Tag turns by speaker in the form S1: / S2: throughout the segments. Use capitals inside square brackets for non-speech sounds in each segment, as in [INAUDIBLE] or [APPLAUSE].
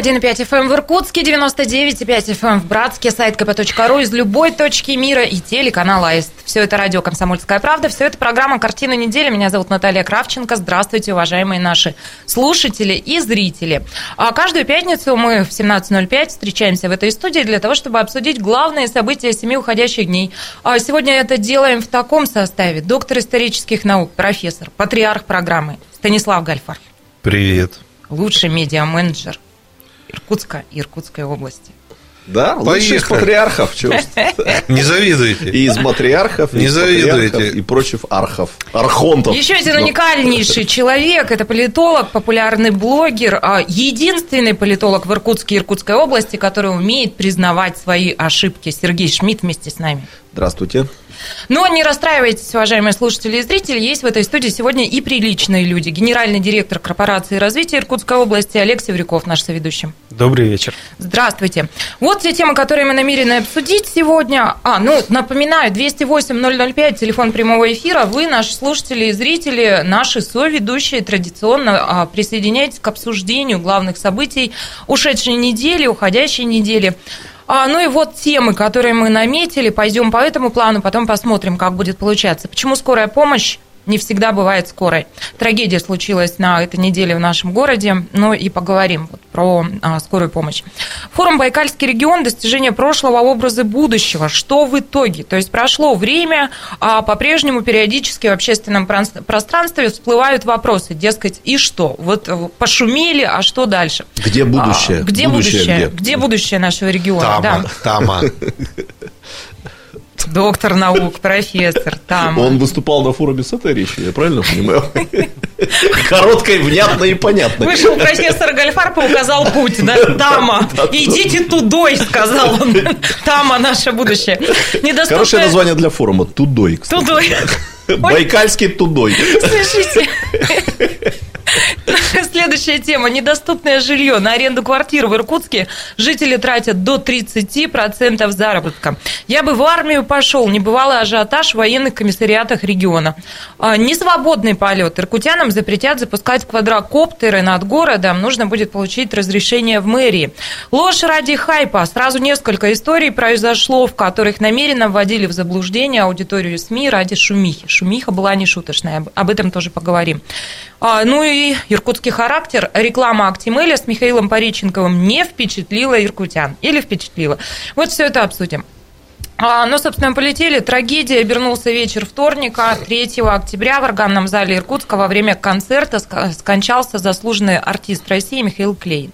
S1: 91,5 FM эм в Иркутске, 99,5 FM эм в Братске, сайт kp.ru из любой точки мира и телеканал АИСТ. Все это радио «Комсомольская правда», все это программа «Картина недели». Меня зовут Наталья Кравченко. Здравствуйте, уважаемые наши слушатели и зрители. А каждую пятницу мы в 17.05 встречаемся в этой студии для того, чтобы обсудить главные события семи уходящих дней. А сегодня это делаем в таком составе. Доктор исторических наук, профессор, патриарх программы Станислав Гальфар.
S2: Привет.
S1: Лучший медиа-менеджер Иркутска и Иркутской области.
S3: Да, лучший из патриархов. [LAUGHS]
S2: Не завидуйте.
S3: И из матриархов,
S2: не завидуйте.
S3: И прочих архов. Архонтов.
S1: Еще один уникальнейший человек. Это политолог, популярный блогер. А единственный политолог в Иркутске и Иркутской области, который умеет признавать свои ошибки. Сергей Шмидт вместе с нами.
S3: Здравствуйте.
S1: Но не расстраивайтесь, уважаемые слушатели и зрители, есть в этой студии сегодня и приличные люди. Генеральный директор корпорации развития Иркутской области Олег Севрюков, наш соведущий.
S4: Добрый вечер.
S1: Здравствуйте. Вот те темы, которые мы намерены обсудить сегодня. А, ну, напоминаю, 208-005, телефон прямого эфира. Вы, наши слушатели и зрители, наши соведущие, традиционно а, присоединяйтесь к обсуждению главных событий ушедшей недели, уходящей недели. А, ну и вот темы, которые мы наметили. Пойдем по этому плану, потом посмотрим, как будет получаться. Почему скорая помощь не всегда бывает скорой. Трагедия случилась на этой неделе в нашем городе, ну и поговорим вот про а, скорую помощь. Форум «Байкальский регион. Достижение прошлого, образы будущего». Что в итоге? То есть прошло время, а по-прежнему периодически в общественном пространстве всплывают вопросы, дескать, и что? Вот э, пошумели, а что дальше?
S3: Где будущее?
S1: А, где будущее? будущее? Где? где будущее нашего региона?
S2: Тама, да. Тама. [LAUGHS]
S1: доктор наук, профессор, там.
S3: Он выступал на форуме с этой речью, я правильно понимаю? [LAUGHS] Короткой, внятной и понятной.
S1: Вышел профессор Гальфарпа, указал путь, да, Тама. [LAUGHS] Идите тудой, сказал он. Тама наше будущее.
S3: Недоступное... Хорошее название для форума. Тудой, кстати.
S1: Тудой.
S3: Байкальский тудой.
S1: Слушайте, [LAUGHS] [LAUGHS] Следующая тема. Недоступное жилье. На аренду квартир в Иркутске жители тратят до 30% заработка. Я бы в армию пошел. Не бывало ажиотаж в военных комиссариатах региона. А, несвободный полет. Иркутянам запретят запускать квадрокоптеры над городом. Нужно будет получить разрешение в мэрии. Ложь ради хайпа. Сразу несколько историй произошло, в которых намеренно вводили в заблуждение аудиторию СМИ ради шумихи. Шумиха была нешуточная. Об этом тоже поговорим. А, ну и иркутский характер. Реклама Актимеля с Михаилом Пореченковым не впечатлила иркутян. Или впечатлила. Вот все это обсудим. А, ну, собственно, полетели. Трагедия. Обернулся вечер вторника, 3 октября в органном зале Иркутска во время концерта скончался заслуженный артист России Михаил Клейн.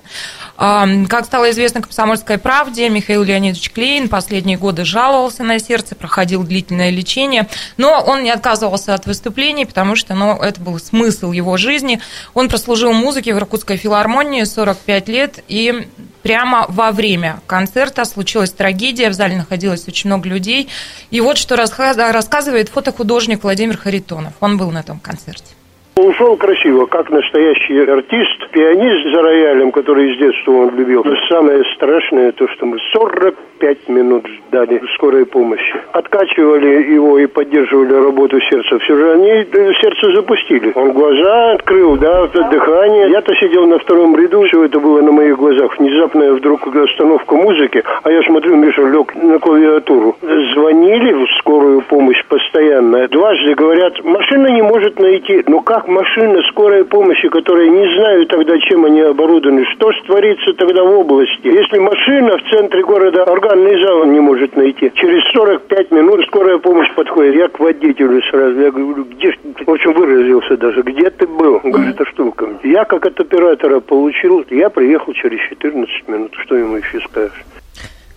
S1: Как стало известно «Комсомольской правде», Михаил Леонидович Клейн последние годы жаловался на сердце, проходил длительное лечение, но он не отказывался от выступлений, потому что ну, это был смысл его жизни. Он прослужил музыке в Иркутской филармонии 45 лет, и прямо во время концерта случилась трагедия, в зале находилось очень много людей. И вот что рассказывает фотохудожник Владимир Харитонов. Он был на этом концерте.
S5: Ушел красиво, как настоящий артист, пианист за роялем, который с детства он любил. Но самое страшное то, что мы 45 минут ждали скорой помощи. Откачивали его и поддерживали работу сердца. Все же они э, сердце запустили. Он глаза открыл, да, дыхание. Я-то сидел на втором ряду, все это было на моих глазах. Внезапная вдруг остановка музыки, а я смотрю, Миша лег на клавиатуру. Звонили в скорую помощь постоянно. Дважды говорят, машина не может найти. Ну как машина скорой помощи, которые не знают тогда, чем они оборудованы. Что ж творится тогда в области? Если машина в центре города органный зал не может найти, через 45 минут скорая помощь подходит. Я к водителю сразу, я говорю, где в общем, выразился даже, где ты был? Говорит, а что Я как от оператора получил, я приехал через 14 минут. Что ему еще скажешь?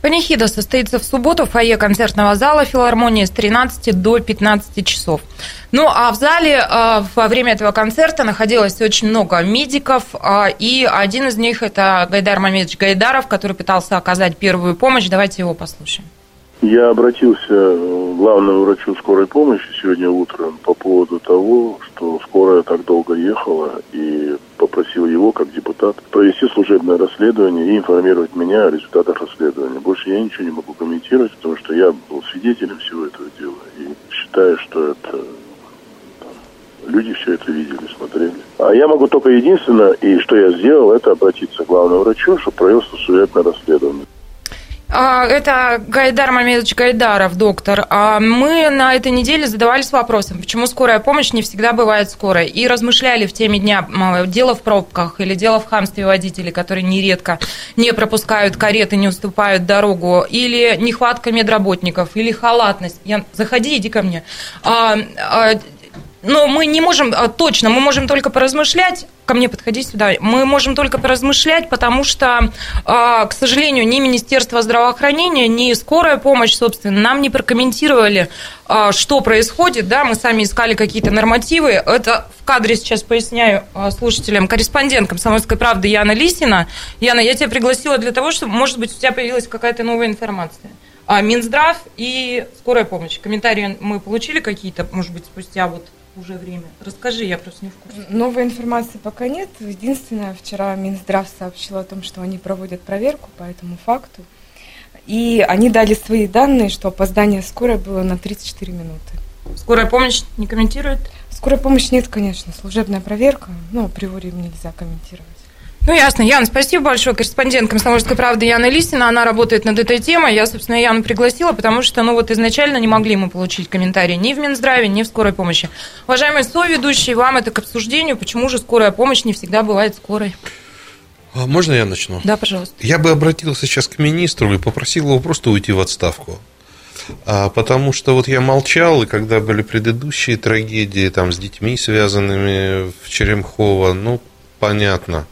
S1: Панихида состоится в субботу в фойе концертного зала филармонии с 13 до 15 часов. Ну, а в зале э, во время этого концерта находилось очень много медиков, э, и один из них – это Гайдар Мамедович Гайдаров, который пытался оказать первую помощь. Давайте его послушаем.
S6: Я обратился к главному врачу скорой помощи сегодня утром по поводу того, что скорая так долго ехала, и попросил его, как депутат, провести служебное расследование и информировать меня о результатах расследования. Больше я ничего не могу комментировать, потому что я был свидетелем всего этого дела. И считаю, что это люди все это видели, смотрели. А я могу только единственное, и что я сделал, это обратиться к главному врачу, чтобы провел служебное расследование.
S1: А, Это Гайдар Мамедович Гайдаров, доктор. А Мы на этой неделе задавались вопросом, почему скорая помощь не всегда бывает скорой. И размышляли в теме дня, дело в пробках или дело в хамстве водителей, которые нередко не пропускают кареты, не уступают дорогу, или нехватка медработников, или халатность. Я, заходи, иди ко мне. Но мы не можем, а, точно, мы можем только поразмышлять, ко мне подходи сюда, мы можем только поразмышлять, потому что, а, к сожалению, ни Министерство здравоохранения, ни скорая помощь, собственно, нам не прокомментировали, а, что происходит, да, мы сами искали какие-то нормативы, это в кадре сейчас поясняю слушателям, корреспондент «Комсомольской правды» Яна Лисина. Яна, я тебя пригласила для того, чтобы, может быть, у тебя появилась какая-то новая информация. Минздрав и скорая помощь. Комментарии мы получили какие-то, может быть, спустя вот уже время. Расскажи, я просто не в курсе.
S4: Новой информации пока нет. Единственное, вчера Минздрав сообщил о том, что они проводят проверку по этому факту. И они дали свои данные, что опоздание скорой было на 34 минуты.
S1: Скорая помощь не комментирует?
S4: Скорой помощи нет, конечно, служебная проверка, но априори нельзя комментировать.
S1: Ну, ясно. Яна, спасибо большое. Корреспондент «Комсомольской правды» Яна Лисина. Она работает над этой темой. Я, собственно, Яну пригласила, потому что, ну, вот изначально не могли мы получить комментарии ни в Минздраве, ни в скорой помощи. Уважаемые соведущие, вам это к обсуждению. Почему же скорая помощь не всегда бывает скорой?
S2: А можно я начну?
S1: Да, пожалуйста.
S2: Я бы обратился сейчас к министру и попросил его просто уйти в отставку. А, потому что вот я молчал, и когда были предыдущие трагедии там, с детьми, связанными в Черемхово, ну, понятно,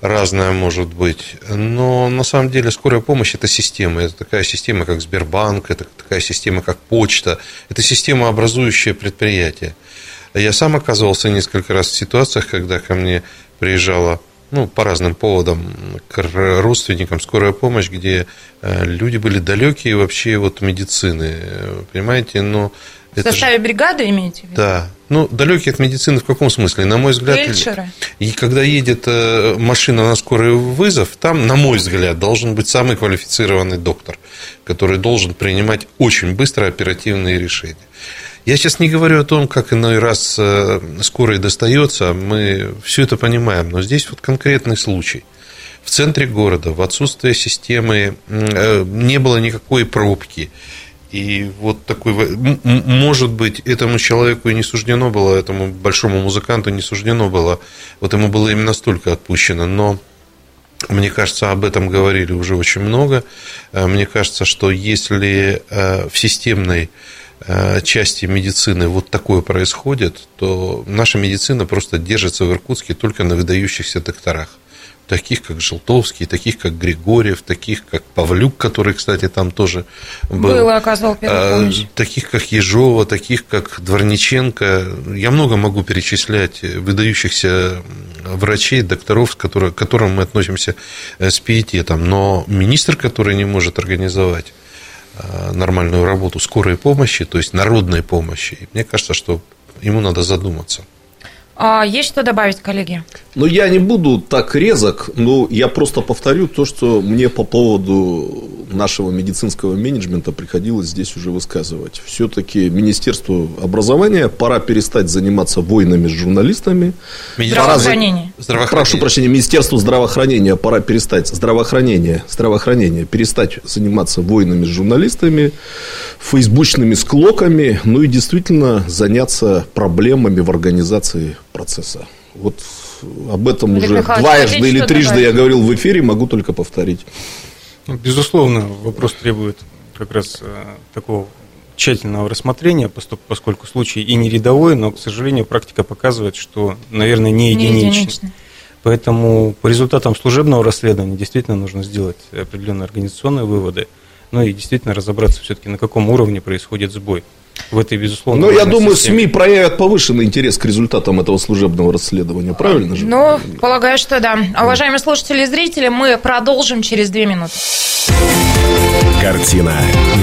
S2: разное может быть. Но на самом деле скорая помощь – это система. Это такая система, как Сбербанк, это такая система, как почта. Это система, образующая предприятие. Я сам оказывался несколько раз в ситуациях, когда ко мне приезжала ну, по разным поводам к родственникам скорая помощь, где э, люди были далекие вообще от медицины, понимаете, но
S1: в составе же... бригады имеете в виду?
S2: Да. Ну, далекие от медицины в каком смысле? На мой взгляд...
S1: Фельдшеры.
S2: И когда едет э, машина на скорый вызов, там, на мой взгляд, должен быть самый квалифицированный доктор, который должен принимать очень быстро оперативные решения. Я сейчас не говорю о том, как иной раз э, скорой достается, мы все это понимаем, но здесь вот конкретный случай. В центре города, в отсутствие системы, э, не было никакой пробки. И вот такой, может быть, этому человеку и не суждено было, этому большому музыканту не суждено было, вот ему было именно столько отпущено, но мне кажется, об этом говорили уже очень много. Э, мне кажется, что если в системной Э, части медицины вот такое происходит, то наша медицина просто держится в Иркутске только на выдающихся докторах. Таких, как Желтовский, таких, как Григорьев, таких, как Павлюк, который, кстати, там тоже был.
S1: Был оказывал первую помощь.
S2: Таких, как Ежова, таких, как Дворниченко. Я много могу перечислять выдающихся врачей, докторов, к которым мы относимся э, с пиететом. Но министр, который не может организовать Э, нормальную работу скорой помощи, то есть народной помощи. Мне кажется, что ему надо задуматься.
S1: А есть что добавить, коллеги?
S3: Ну, я не буду так резок, но я просто повторю то, что мне по поводу нашего медицинского менеджмента приходилось здесь уже высказывать. Все-таки Министерству образования пора перестать заниматься войнами с журналистами.
S1: Здравоохранение.
S3: Пора... здравоохранение. Прошу прощения, Министерству здравоохранения пора перестать здравоохранение, здравоохранение, перестать заниматься войнами с журналистами, фейсбучными склоками, ну и действительно заняться проблемами в организации процесса. Вот об этом Олег уже Михайлович, дважды или трижды добавить? я говорил в эфире, могу только повторить.
S7: Безусловно, вопрос требует как раз э, такого тщательного рассмотрения, поскольку случай и не рядовой, но, к сожалению, практика показывает, что, наверное, не единичный. Не единичный. Поэтому по результатам служебного расследования действительно нужно сделать определенные организационные выводы, ну и действительно разобраться все-таки, на каком уровне происходит сбой в этой, безусловно,
S3: Но я думаю, системе. СМИ проявят повышенный интерес к результатам этого служебного расследования, правильно же?
S1: Ну, полагаю, что да. Уважаемые слушатели и зрители, мы продолжим через две минуты.
S8: Картина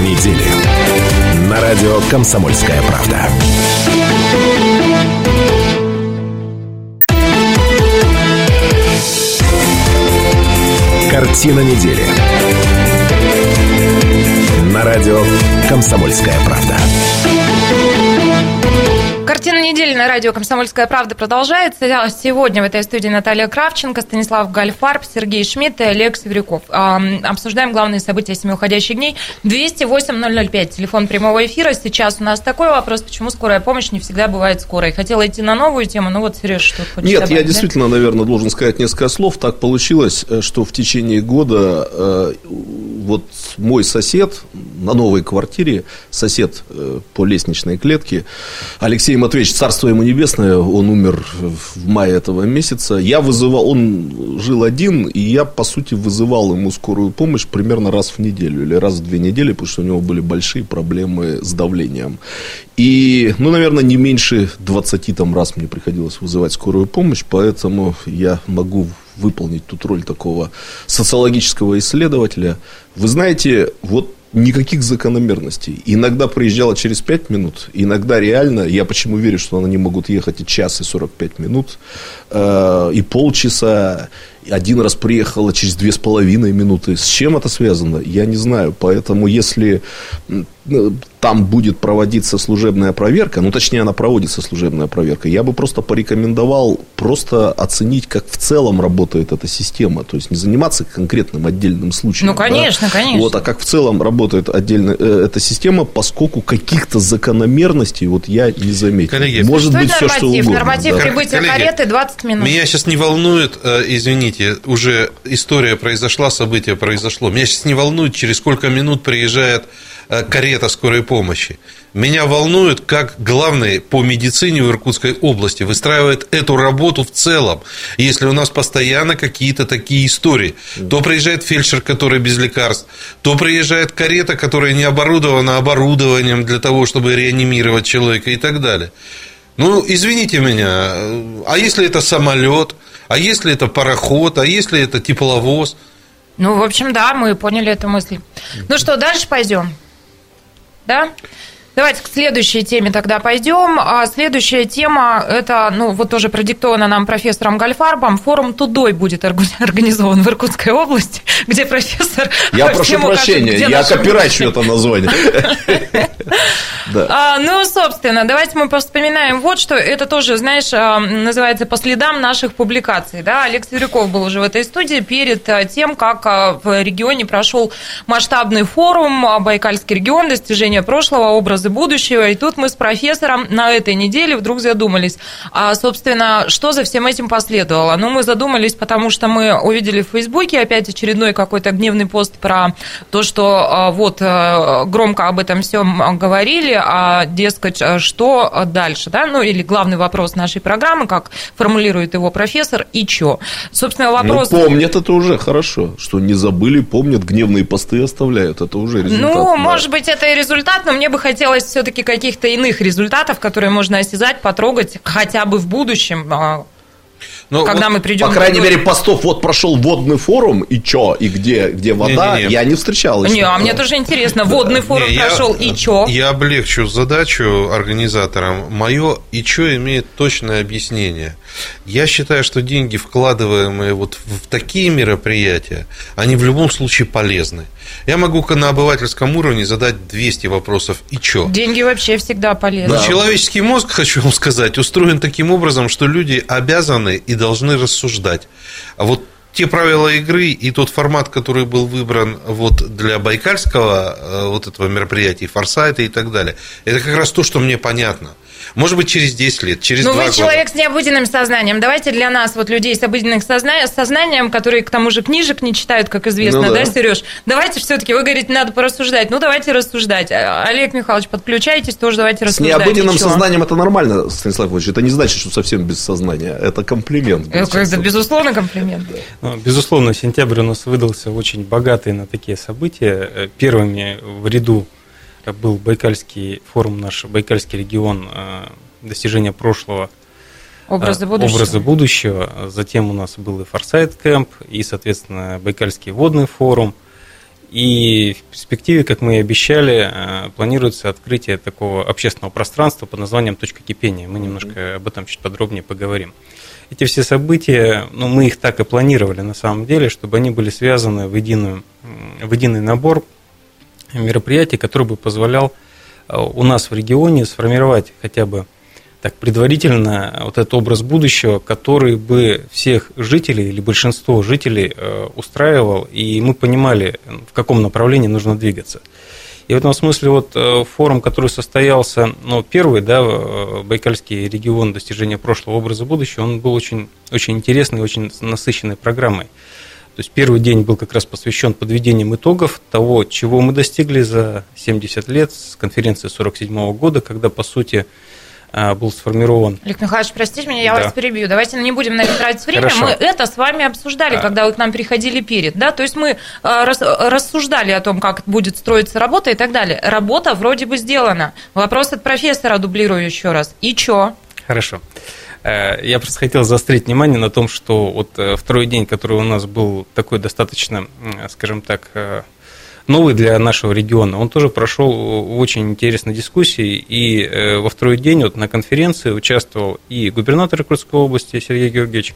S8: недели. На радио «Комсомольская правда». Картина недели. На радио «Комсомольская правда».
S1: Недели на радио «Комсомольская правда» продолжается. Сегодня в этой студии Наталья Кравченко, Станислав Гальфарб, Сергей Шмидт и Олег Северяков. Обсуждаем главные события семи уходящих дней. 208-005, телефон прямого эфира. Сейчас у нас такой вопрос, почему скорая помощь не всегда бывает скорой. Хотела идти на новую тему, но вот, Сереж, что хочешь
S3: Нет,
S1: добавить,
S3: я
S1: да?
S3: действительно, наверное, должен сказать несколько слов. Так получилось, э, что в течение года э, вот мой сосед на новой квартире, сосед э, по лестничной клетке, Алексей Матвеевич, царство ему небесное, он умер в мае этого месяца. Я вызывал, он жил один, и я, по сути, вызывал ему скорую помощь примерно раз в неделю или раз в две недели, потому что у него были большие проблемы с давлением. И, ну, наверное, не меньше 20 там раз мне приходилось вызывать скорую помощь, поэтому я могу выполнить тут роль такого социологического исследователя. Вы знаете, вот никаких закономерностей. Иногда приезжала через 5 минут, иногда реально, я почему верю, что они могут ехать и час, и 45 минут, э, и полчаса, один раз приехала через две с половиной минуты. С чем это связано, я не знаю. Поэтому, если там будет проводиться служебная проверка, ну, точнее, она проводится служебная проверка, я бы просто порекомендовал просто оценить, как в целом работает эта система. То есть, не заниматься конкретным отдельным случаем.
S1: Ну, конечно,
S3: да?
S1: конечно.
S3: Вот, а как в целом работает отдельно э, эта система, поскольку каких-то закономерностей вот я не заметил.
S2: Коллеги,
S3: Может
S1: что
S3: быть, все что угодно.
S1: Норматив
S3: да.
S1: прибытия
S2: Коллеги,
S1: кареты 20 минут.
S2: Меня сейчас не волнует, э, извините, уже история произошла, событие произошло. Меня сейчас не волнует, через сколько минут приезжает э, карета скорой помощи. Меня волнует, как главный по медицине в Иркутской области выстраивает эту работу в целом. Если у нас постоянно какие-то такие истории, то приезжает фельдшер, который без лекарств, то приезжает карета, которая не оборудована оборудованием для того, чтобы реанимировать человека и так далее. Ну, извините меня, а если это самолет, а если это пароход, а если это тепловоз?
S1: Ну, в общем, да, мы поняли эту мысль. Ну что, дальше пойдем? Да? Давайте к следующей теме тогда пойдем. А следующая тема, это, ну, вот тоже продиктована нам профессором Гальфарбом. Форум Тудой будет орг- [LAUGHS] организован в Иркутской области, [LAUGHS] где профессор...
S3: Я прошу прощения,
S1: где
S3: я копирачу это название. [LAUGHS]
S1: А, ну, собственно, давайте мы вспоминаем вот что. Это тоже, знаешь, а, называется по следам наших публикаций. Да? Олег Сверяков был уже в этой студии перед а, тем, как в регионе прошел масштабный форум «Байкальский регион. Достижения прошлого, образы будущего». И тут мы с профессором на этой неделе вдруг задумались, а, собственно, что за всем этим последовало. Ну, мы задумались, потому что мы увидели в Фейсбуке опять очередной какой-то гневный пост про то, что а, вот а, громко об этом всем говорили, а, дескать, а что дальше, да, ну, или главный вопрос нашей программы, как формулирует его профессор, и чё? Собственно, вопрос...
S3: Ну, помнят это уже хорошо, что не забыли, помнят, гневные посты оставляют, это уже результат.
S1: Ну,
S3: да.
S1: может быть, это и результат, но мне бы хотелось все-таки каких-то иных результатов, которые можно осязать, потрогать хотя бы в будущем, а,
S2: Ну,
S1: когда
S2: вот
S1: мы придем.
S3: По крайней мере, постов, вот прошел водный форум, и чё, и где, где вода,
S2: Не-не-не.
S3: я не встречал еще.
S1: Не, а мне тоже интересно. Водный форум
S2: Не, я-
S1: прошел, и чё?
S2: Я облегчу задачу организаторам. Мое и чё имеет точное объяснение. Я считаю, что деньги, вкладываемые вот в такие мероприятия, они в любом случае полезны. Я могу на обывательском уровне задать 200 вопросов. И чё?
S1: Деньги вообще всегда полезны.
S2: Но человеческий мозг, хочу вам сказать, устроен таким образом, что люди обязаны и должны рассуждать. А вот те правила игры и тот формат, который был выбран вот для байкальского э, вот этого мероприятия, форсайта и так далее, это как раз то, что мне понятно. Может быть, через 10 лет, через
S1: Ну,
S2: 2
S1: вы
S2: года.
S1: человек с необыденным сознанием. Давайте для нас, вот людей с обыденным созна- сознанием, которые к тому же книжек не читают, как известно,
S3: Ну
S1: да,
S3: да.
S1: Сереж? Давайте все-таки, вы говорите, надо порассуждать. Ну, давайте рассуждать. А, Олег Михайлович, подключайтесь, тоже давайте
S3: С
S1: рассуждать.
S3: необыденным
S1: И чё?
S3: сознанием это нормально, Станислав Ильич. Это не значит, что совсем без сознания. Это комплимент.
S1: Э, Это, безусловно, комплимент.
S7: Ну, Безусловно, сентябрь у нас выдался очень богатый на такие события. Э, Первыми в ряду был Байкальский форум наш, Байкальский регион э, достижения прошлого,
S1: Образы
S7: э,
S1: будущего.
S7: образы будущего. Затем у нас был и Форсайт Кэмп, и, соответственно, Байкальский водный форум. И в перспективе, как мы и обещали, э, планируется открытие такого общественного пространства под названием «Точка кипения». Мы немножко об этом чуть подробнее поговорим. Эти все события, ну, мы их так и планировали на самом деле, чтобы они были связаны в, единую, в единый набор мероприятий, который бы позволял э, у нас в регионе сформировать хотя бы так предварительно вот этот образ будущего, который бы всех жителей или большинство жителей э, устраивал, и мы понимали, в каком направлении нужно двигаться. И в этом смысле вот э, форум, который состоялся, ну, первый, да, э, Байкальский регион достижения прошлого образа будущего, он был очень, очень интересный, очень насыщенной программой. То есть первый день был как раз посвящен подведениям итогов того, чего мы достигли за 70 лет с конференции 47 года, когда, по сути, а, был сформирован.
S1: Олег Михайлович, простите меня, я да. вас перебью. Давайте не будем на это тратить время.
S7: Хорошо.
S1: Мы это с вами обсуждали, а. когда вы к нам приходили перед. Да? То есть мы а, рассуждали о том, как будет строиться работа и так далее. Работа вроде бы сделана. Вопрос от профессора дублирую еще раз. И чё?
S7: Хорошо. Я просто хотел заострить внимание на том, что вот э, второй день, который у нас был такой достаточно, скажем так, э, новый для нашего региона, он тоже прошел в очень интересной дискуссии. И э, во второй день вот на конференции участвовал и губернатор Иркутской области Сергей Георгиевич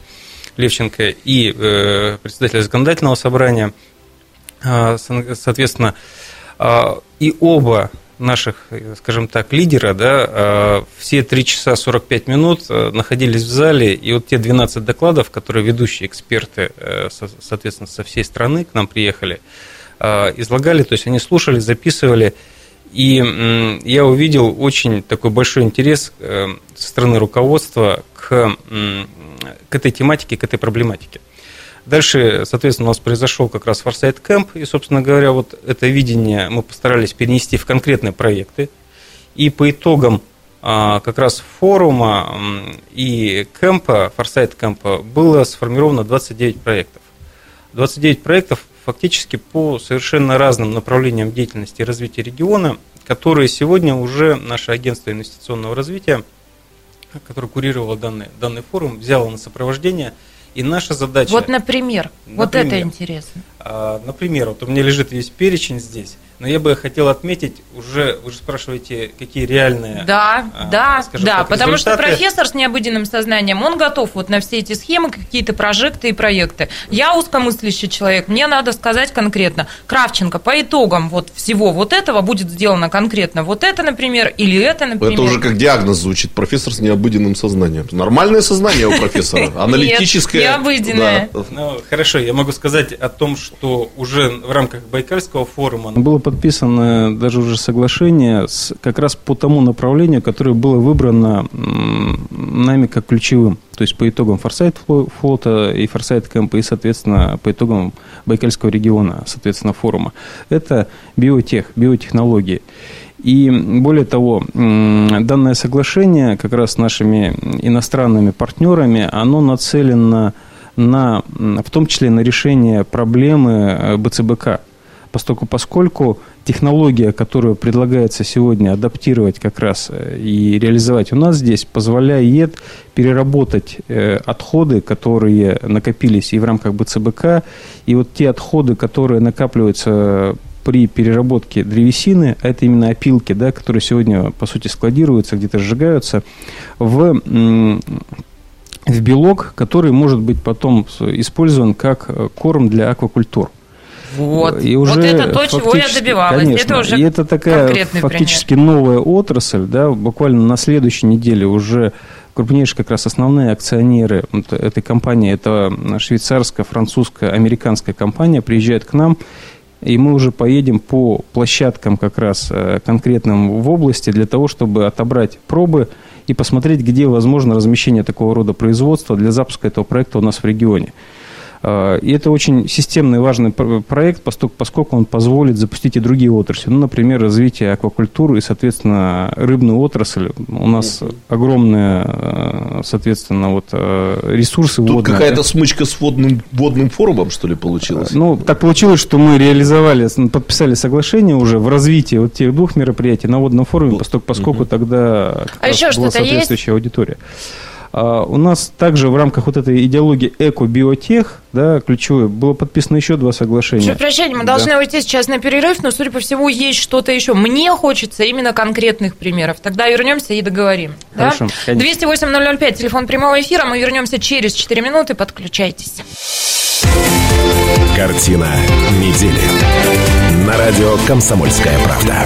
S7: Левченко, и э, председатель законодательного собрания. А, соответственно, а, и оба наших, скажем так, лидера, да, а, все 3 часа 45 минут э, находились в зале, и вот те 12 докладов, которые ведущие эксперты, соответственно, со всей страны к нам приехали, Э, излагали, то есть они слушали, записывали. И я увидел очень такой большой интерес э, со стороны руководства к, к этой тематике, к этой проблематике. Дальше, соответственно, у нас произошел как раз Foresight Camp, и, собственно говоря, вот это видение мы постарались перенести в конкретные проекты. И по итогам а, как раз форума и кемпа, Foresight кемпа, было сформировано 29 проектов. 29 проектов фактически по совершенно разным направлениям деятельности и развития региона, которые сегодня уже наше агентство инвестиционного развития, которое курировало данный, данный форум, взяло на сопровождение. И наша задача...
S1: Вот, например, например вот это интересно.
S7: А, например, вот у меня лежит весь перечень здесь. Но я бы хотел отметить уже, вы же спрашиваете, какие реальные...
S1: Да, а, да, да, так, потому результаты. что профессор с необыденным сознанием, он готов вот на все эти схемы, какие-то прожекты и проекты. Я узкомыслящий человек, мне надо сказать конкретно. Кравченко, по итогам вот всего вот этого будет сделано конкретно вот это, например, или это, например.
S3: Это уже как диагноз звучит, профессор с необыденным сознанием. Нормальное сознание у профессора, [LAUGHS] аналитическое.
S1: необыденное.
S7: Ну, хорошо, я могу сказать о том, что уже в рамках Байкальского форума было подписано даже уже соглашение с, как раз по тому направлению, которое было выбрано нами как ключевым. То есть по итогам форсайт флота и форсайт кэмпа, и, соответственно, по итогам Байкальского региона, соответственно, форума. Это биотех, биотехнологии. И более того, данное соглашение как раз с нашими иностранными партнерами, оно нацелено на, в том числе на решение проблемы э, БЦБК. Поскольку, поскольку технология, которую предлагается сегодня адаптировать как раз э, и реализовать у нас здесь, позволяет переработать э, отходы, которые накопились и в рамках БЦБК, и вот те отходы, которые накапливаются при переработке древесины, а это именно опилки, да, которые сегодня, по сути, складируются, где-то сжигаются, в, в белок, который может быть потом использован как э, корм для аквакультур.
S1: Вот, и уже вот это то, чего я добивалась.
S7: Конечно, это уже и это такая фактически пример. новая отрасль, да, буквально на следующей неделе уже крупнейшие как раз основные акционеры этой компании, это швейцарская, французская, американская компания, приезжают к нам, и мы уже поедем по площадкам как раз э, конкретным в области для того, чтобы отобрать пробы и посмотреть, где возможно размещение такого рода производства для запуска этого проекта у нас в регионе. А, и это очень системный важный проект, поскольку он позволит запустить и другие отрасли. Ну, например, развитие аквакультуры и, соответственно, рыбную отрасль. У нас огромные, а, соответственно, вот а, ресурсы
S3: Тут водные. какая-то смычка с водным, водным форумом, что ли, получилась?
S7: Ну, так получилось, что мы реализовали, подписали соглашение уже в развитии вот тех двух мероприятий на водном форуме, поскольку, поскольку тогда
S1: а еще была
S7: соответствующая есть? аудитория. А, у нас также в рамках вот этой идеологии эко-биотех, да, ключевой, было подписано еще два соглашения. Прошу
S1: прощения, мы да. должны уйти сейчас на перерыв, но, судя по всему, есть что-то еще. Мне хочется именно конкретных примеров. Тогда вернемся и договорим.
S7: Хорошо,
S1: да? 208-005, телефон прямого эфира. Мы вернемся через 4 минуты. Подключайтесь.
S8: Картина недели. На радио «Комсомольская правда».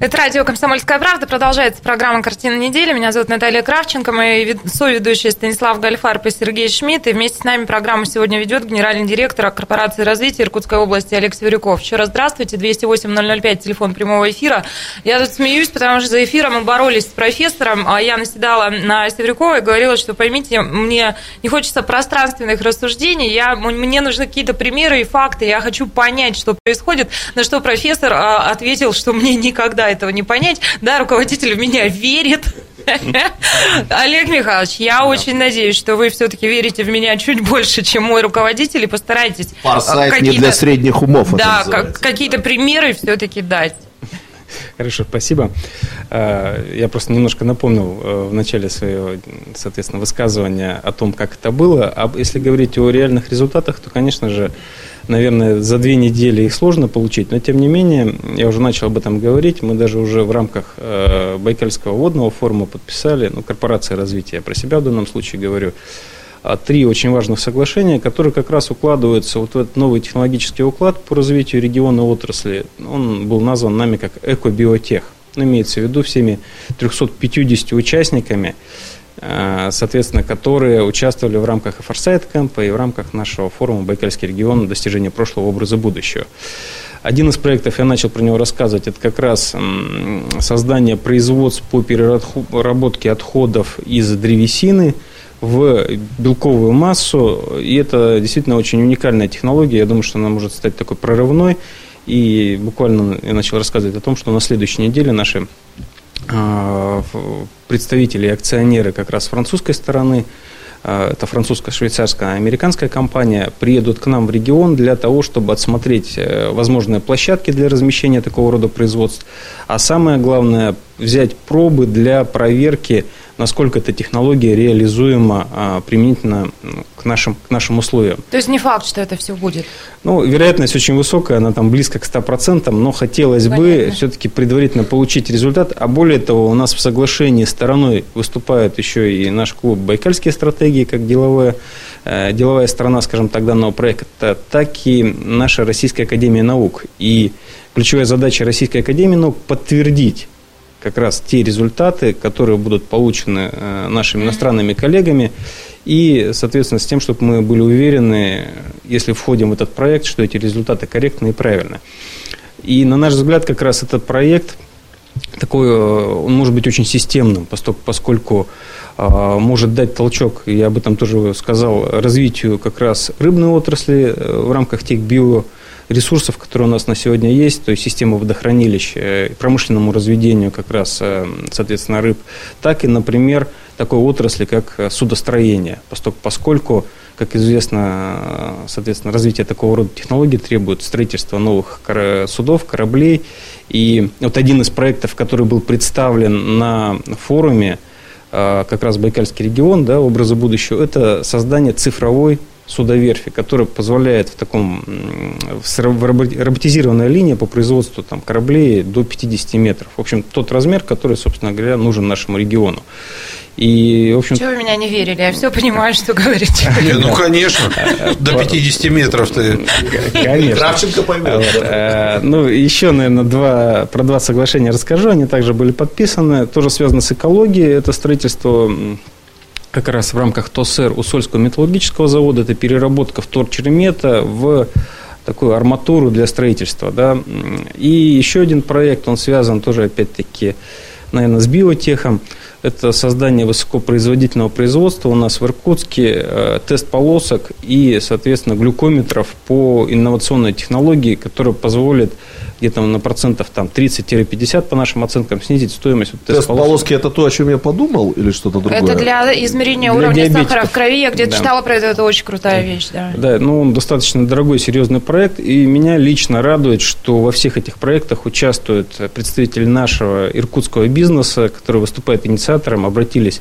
S1: Это радио «Комсомольская правда». Продолжается программа «Картина недели». Меня зовут Наталья Кравченко, мои соведущие Станислав Гальфарб и Сергей Шмидт. И вместе с нами программу сегодня ведет генеральный директор корпорации развития Иркутской области Олег Северюков. Еще раз здравствуйте. 208-005, телефон прямого эфира. Я тут смеюсь, потому что за эфиром мы боролись с профессором, а я наседала на Северюкова и говорила, что, поймите, мне не хочется пространственных рассуждений, я, мне нужны какие-то примеры и факты, я хочу понять, что происходит, на что профессор а, ответил, что мне никогда этого не понять. Да, руководитель в меня верит. [LAUGHS] Олег Михайлович, я очень надеюсь, что вы все-таки верите в меня чуть больше, чем мой руководитель, и постарайтесь...
S3: Форсайт не для средних умов.
S1: Да, какие-то примеры все-таки дать. [LAUGHS]
S7: Хорошо, спасибо. А, я просто немножко напомнил э, в начале своего, соответственно, высказывания о том, как это было. А если говорить о реальных результатах, то, конечно же, наверное, за две недели их сложно получить, но тем не менее, я уже начал об этом говорить, мы даже уже в рамках э, Байкальского водного форума подписали, ну, корпорация развития, я про себя в данном случае говорю, три очень важных соглашения, которые как раз укладываются вот в этот новый технологический уклад по развитию региона отрасли. Он был назван нами как «Экобиотех». Ну, имеется в виду всеми 350 участниками, Э, соответственно, которые участвовали в рамках Foresight Camp и в рамках нашего форума «Байкальский регион. Достижение прошлого образа будущего». Один из проектов, я начал про него рассказывать, это как раз создание производств по переработке отходов из древесины в белковую массу. И это действительно очень уникальная технология. Я думаю, что она может стать такой прорывной. И буквально я начал рассказывать о том, что на следующей неделе наши а, представители и акционеры как раз французской стороны, а, это французская, швейцарская, американская компания, приедут к нам в регион для того, чтобы отсмотреть э, возможные площадки для размещения такого рода производств, а самое главное, взять пробы для проверки насколько эта технология реализуема а, применительно к нашим, к нашим условиям.
S1: То есть не факт, что это все будет?
S7: Ну, вероятность очень высокая, она там близко к 100%, но хотелось Понятно. бы все-таки предварительно получить результат. А более того, у нас в соглашении стороной выступает еще и наш клуб «Байкальские стратегии», как деловая, э, деловая сторона, скажем так, данного проекта, так и наша Российская Академия Наук. И ключевая задача Российской Академии Наук – подтвердить как раз те результаты, которые будут получены э, нашими иностранными коллегами, и, соответственно, с тем, чтобы мы были уверены, если входим в этот проект, что эти результаты корректны и правильны. И, на наш взгляд, как раз этот проект такой, э, он может быть очень системным, поскольку э, может дать толчок, я об этом тоже сказал, развитию как раз рыбной отрасли в рамках тех био ресурсов, которые у нас на сегодня есть, то есть системы водохранилищ, э, промышленному разведению как раз, э, соответственно, рыб, так и, например, такой отрасли, как э, судостроение, поскольку, как известно, соответственно, развитие такого рода технологий требует строительства новых судов, кораблей. И вот один из проектов, который был представлен на форуме, как раз Байкальский регион, да, образы будущего, это создание цифровой судоверфи, которая позволяет в таком в роботизированная линия по производству там, кораблей до 50 метров. В общем, тот размер, который, собственно говоря, нужен нашему региону.
S1: И, в общем... Чего вы меня не верили? Я все понимаю, что говорите. [LAUGHS]
S2: Ну, конечно. [LAUGHS] До 50 метров ты.
S7: Конечно. Кравченко поймет. Э, ну, еще, наверное, два, про два соглашения расскажу. Они также были подписаны. Тоже связано с экологией. Это строительство как раз в рамках ТОСР Усольского металлургического завода, это переработка вторчеремета в такую арматуру для строительства. Да. И еще один проект, он связан тоже, опять-таки, наверное, с биотехом. Это создание высокопроизводительного производства у нас в Иркутске, э, тест полосок и, соответственно, глюкометров по инновационной технологии, которая позволит где-то на процентов там 30-50 по нашим оценкам снизить стоимость вот
S3: тест полоски. это то, о чем я подумал, или что-то другое?
S1: Это для измерения для уровня диабетиков. сахара в крови. Я где-то да. читала про это, это очень крутая вещь. Да.
S7: да, ну он достаточно дорогой, серьезный проект, и меня лично радует, что во всех этих проектах участвуют представители нашего иркутского бизнеса, который выступает инициатором, обратились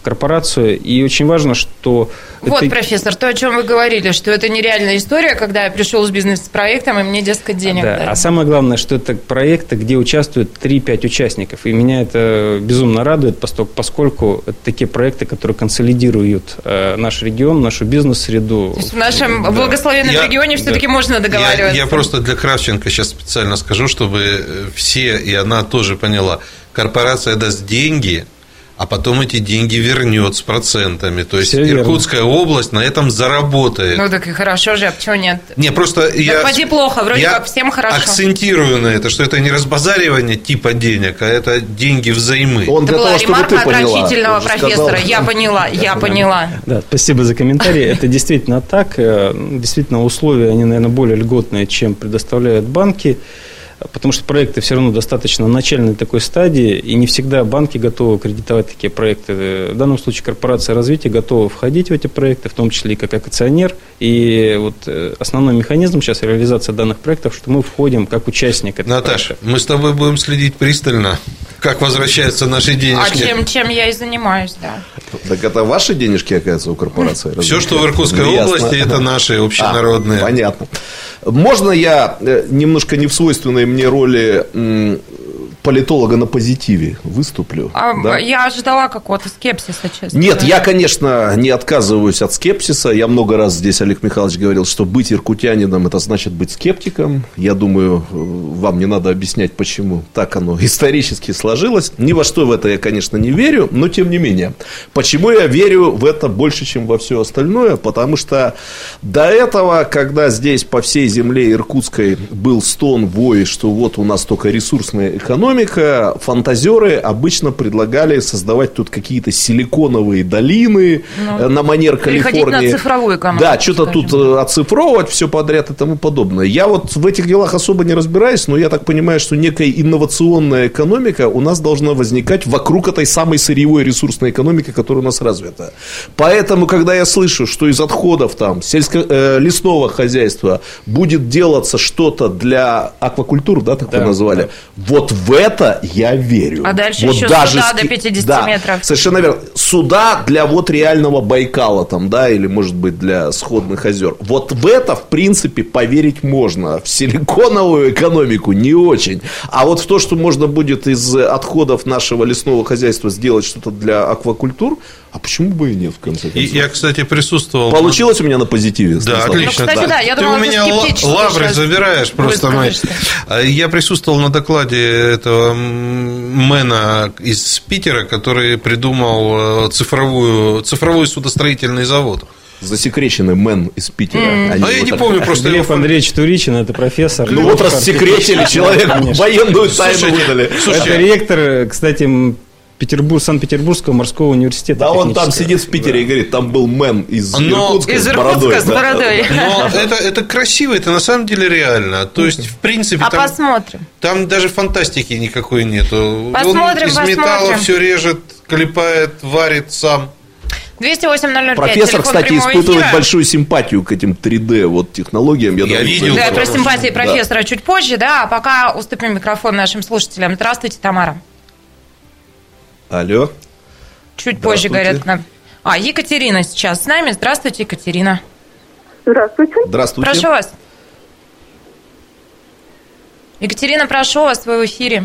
S7: в корпорацию. И очень важно, что...
S1: Вот,
S7: это...
S1: профессор, то, о чем вы говорили, что это нереальная история, когда я пришел с бизнес-проектом, и мне, дескать, денег
S7: да.
S1: дали.
S7: А самое главное, что это проекты, где участвуют 3-5 участников. И меня это безумно радует, поскольку это такие проекты, которые консолидируют э, наш регион, нашу бизнес-среду.
S1: То есть в нашем да. благословенном я, регионе все-таки да. можно договариваться.
S2: Я, я просто для Кравченко сейчас специально скажу, чтобы все, и она тоже поняла, корпорация даст деньги – а потом эти деньги вернет с процентами. То есть Все Иркутская верно. область на этом заработает.
S1: Ну так и хорошо же, а почему нет?
S2: Не, просто так я...
S1: поди плохо, вроде
S2: я
S1: как всем хорошо.
S2: акцентирую на это, что это не разбазаривание типа денег, а это деньги взаймы.
S1: Он это была того, ремарка отрочительного профессора, сказал. я поняла, я поняла.
S7: Да, спасибо за комментарий. Это действительно так. Э, действительно, условия, они, наверное, более льготные, чем предоставляют банки потому что проекты все равно достаточно начальной такой стадии, и не всегда банки готовы кредитовать такие проекты. В данном случае корпорация развития готова входить в эти проекты, в том числе и как акционер. И вот э, основной механизм сейчас реализации данных проектов, что мы входим как участник этого
S2: Наташа, проекта. мы с тобой будем следить пристально, как возвращаются наши денежки.
S1: А чем, чем я и занимаюсь, да.
S3: Так это ваши денежки, оказывается, у корпорации?
S2: Все, что в Иркутской ну, области, это наши общенародные.
S3: А, понятно. Можно я э, немножко не в свойственной мне роли политолога на позитиве выступлю.
S1: А, да? Я ожидала какого-то скепсиса, честно.
S3: Нет, я, конечно, не отказываюсь от скепсиса. Я много раз здесь, Олег Михайлович, говорил, что быть иркутянином – это значит быть скептиком. Я думаю, вам не надо объяснять, почему так оно исторически сложилось. Ни во что в это я, конечно, не верю, но тем не менее. Почему я верю в это больше, чем во все остальное? Потому что до этого, когда здесь по всей земле иркутской был стон, вой, что вот у нас только ресурсная экономика, экономика, фантазеры обычно предлагали создавать тут какие-то силиконовые долины ну, э, на манер Калифорнии.
S1: на цифровую экономику.
S3: Да, что-то тут э, оцифровывать, все подряд и тому подобное. Я вот в этих делах особо не разбираюсь, но я так понимаю, что некая инновационная экономика у нас должна возникать вокруг этой самой сырьевой ресурсной экономики, которая у нас развита. Поэтому, когда я слышу, что из отходов там сельско- э, лесного хозяйства будет делаться что-то для аквакультур, да, так да, назвали, да. вот в это я верю.
S1: А дальше вот еще даже суда ски... до 50 да, метров.
S3: Совершенно верно. Суда для вот реального Байкала там, да, или, может быть, для сходных озер. Вот в это, в принципе, поверить можно. В силиконовую экономику не очень. А вот в то, что можно будет из отходов нашего лесного хозяйства сделать что-то для аквакультур, а почему бы и нет, в конце концов? И,
S2: я, кстати, присутствовал...
S3: Получилось у меня на позитиве?
S2: Да, Станислав? отлично.
S1: Ну, кстати, да. да я
S2: ты
S1: думала,
S2: у меня лавры забираешь просто, мои. А я присутствовал на докладе этого мэна из Питера, который придумал э, цифровую, цифровой судостроительный завод
S3: засекреченный мэн из Питера.
S2: Mm. А я не помню просто...
S7: Глеб его... Андреевич Туричин, это профессор.
S3: Ну вот рассекречили человека, военную тайну выдали.
S7: Это ректор, кстати, Петербург, Санкт-Петербургского морского университета.
S3: Да, он там сидит в Питере да. и говорит, там был мэн из Но... Иркутска
S1: из с бородой. Иркутска с бородой.
S2: Но [LAUGHS] это, это красиво, это на самом деле реально. То есть, в принципе,
S1: а
S2: там,
S1: посмотрим.
S2: там даже фантастики никакой нету.
S1: Посмотрим,
S2: он из
S1: посмотрим.
S2: металла все режет, клепает, варит сам.
S1: 208
S3: Профессор, кстати, испытывает эфира. большую симпатию к этим 3D вот технологиям.
S2: Я, я видел.
S1: Да, про симпатии профессора да. чуть позже, да, а пока уступим микрофон нашим слушателям. Здравствуйте, Тамара.
S3: Алло.
S1: Чуть позже говорят нам. А, Екатерина сейчас с нами. Здравствуйте, Екатерина.
S9: Здравствуйте.
S3: Здравствуйте.
S1: Прошу вас. Екатерина, прошу вас, вы в эфире.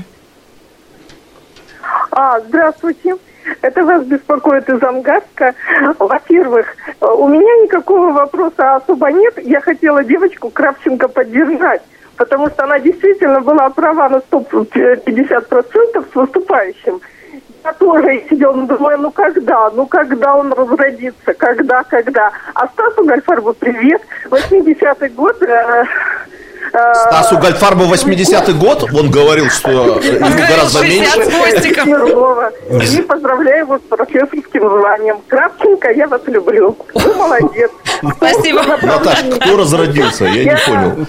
S9: А, здравствуйте. Это вас беспокоит из Ангарска. Во-первых, у меня никакого вопроса особо нет. Я хотела девочку Кравченко поддержать, потому что она действительно была права на 150% с выступающим я тоже сидел, думаю, ну когда, ну когда он разродится, когда, когда. А Стасу Гальфарбу привет, 80-й год... Э,
S3: э, Стасу Гальфарбу 80-й год, он говорил, что ему гораздо меньше.
S9: И поздравляю его с профессорским званием. Кравченко, я вас люблю. Вы молодец.
S1: Спасибо.
S3: Наташ, кто разродился? Я не понял.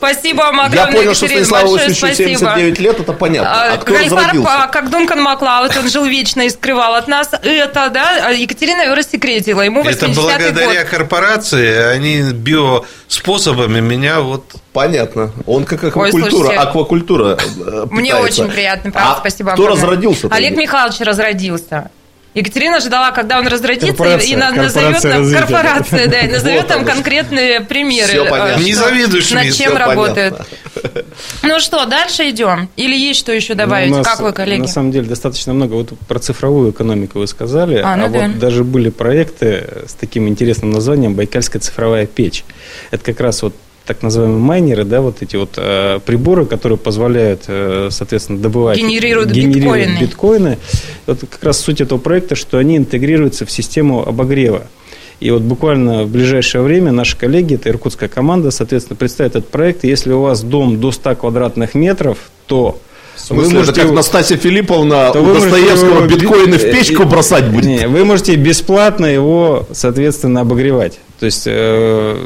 S1: Спасибо вам огромное,
S3: Я понял, что Станиславу Васильевичу 79 лет, это понятно. А, кто
S1: Гальфар, как Дункан Маклауд, он жил вечно и скрывал от нас. Это, да, а Екатерина его рассекретила. Ему
S2: Это благодаря год. корпорации, они биоспособами меня вот...
S3: Понятно. Он как аквакультура, Ой, аквакультура э,
S1: Мне очень приятно, правда, а спасибо
S3: кто разродился?
S1: Олег Михайлович разродился. Екатерина ждала, когда он разродится
S7: Корпорация,
S1: и на- назовет нам
S7: развития.
S1: корпорация, да, и [LAUGHS] назовет там конкретные примеры.
S3: Всё
S1: э,
S3: понятно.
S2: Не завидуешь
S1: Над
S2: мне,
S1: чем
S3: понятно.
S1: Ну что, дальше идем? Или есть что еще
S7: Ну,
S1: добавить?
S7: нас,
S1: как вы, коллеги?
S7: На самом деле достаточно много. Вот про цифровую экономику вы сказали,
S1: А, ну да.
S7: вот даже были проекты с таким интересным названием «Байкальская цифровая печь». Это как раз вот так называемые майнеры, да, вот эти вот э, приборы, которые позволяют, э, соответственно, добывать...
S1: Генерируют
S7: генерировать
S1: биткоины.
S7: биткоины. Вот как раз суть этого проекта, что они интегрируются в систему обогрева. И вот буквально в ближайшее время наши коллеги, это иркутская команда, соответственно, представят этот проект. И Если у вас дом до 100 квадратных метров, то
S3: В смысле, это как Настасья Филипповна
S7: то
S3: у
S7: вы можете
S3: Достоевского
S7: его
S3: биткоины в печку
S7: э,
S3: бросать будет.
S7: Не, вы можете бесплатно его, соответственно, обогревать. То есть, э,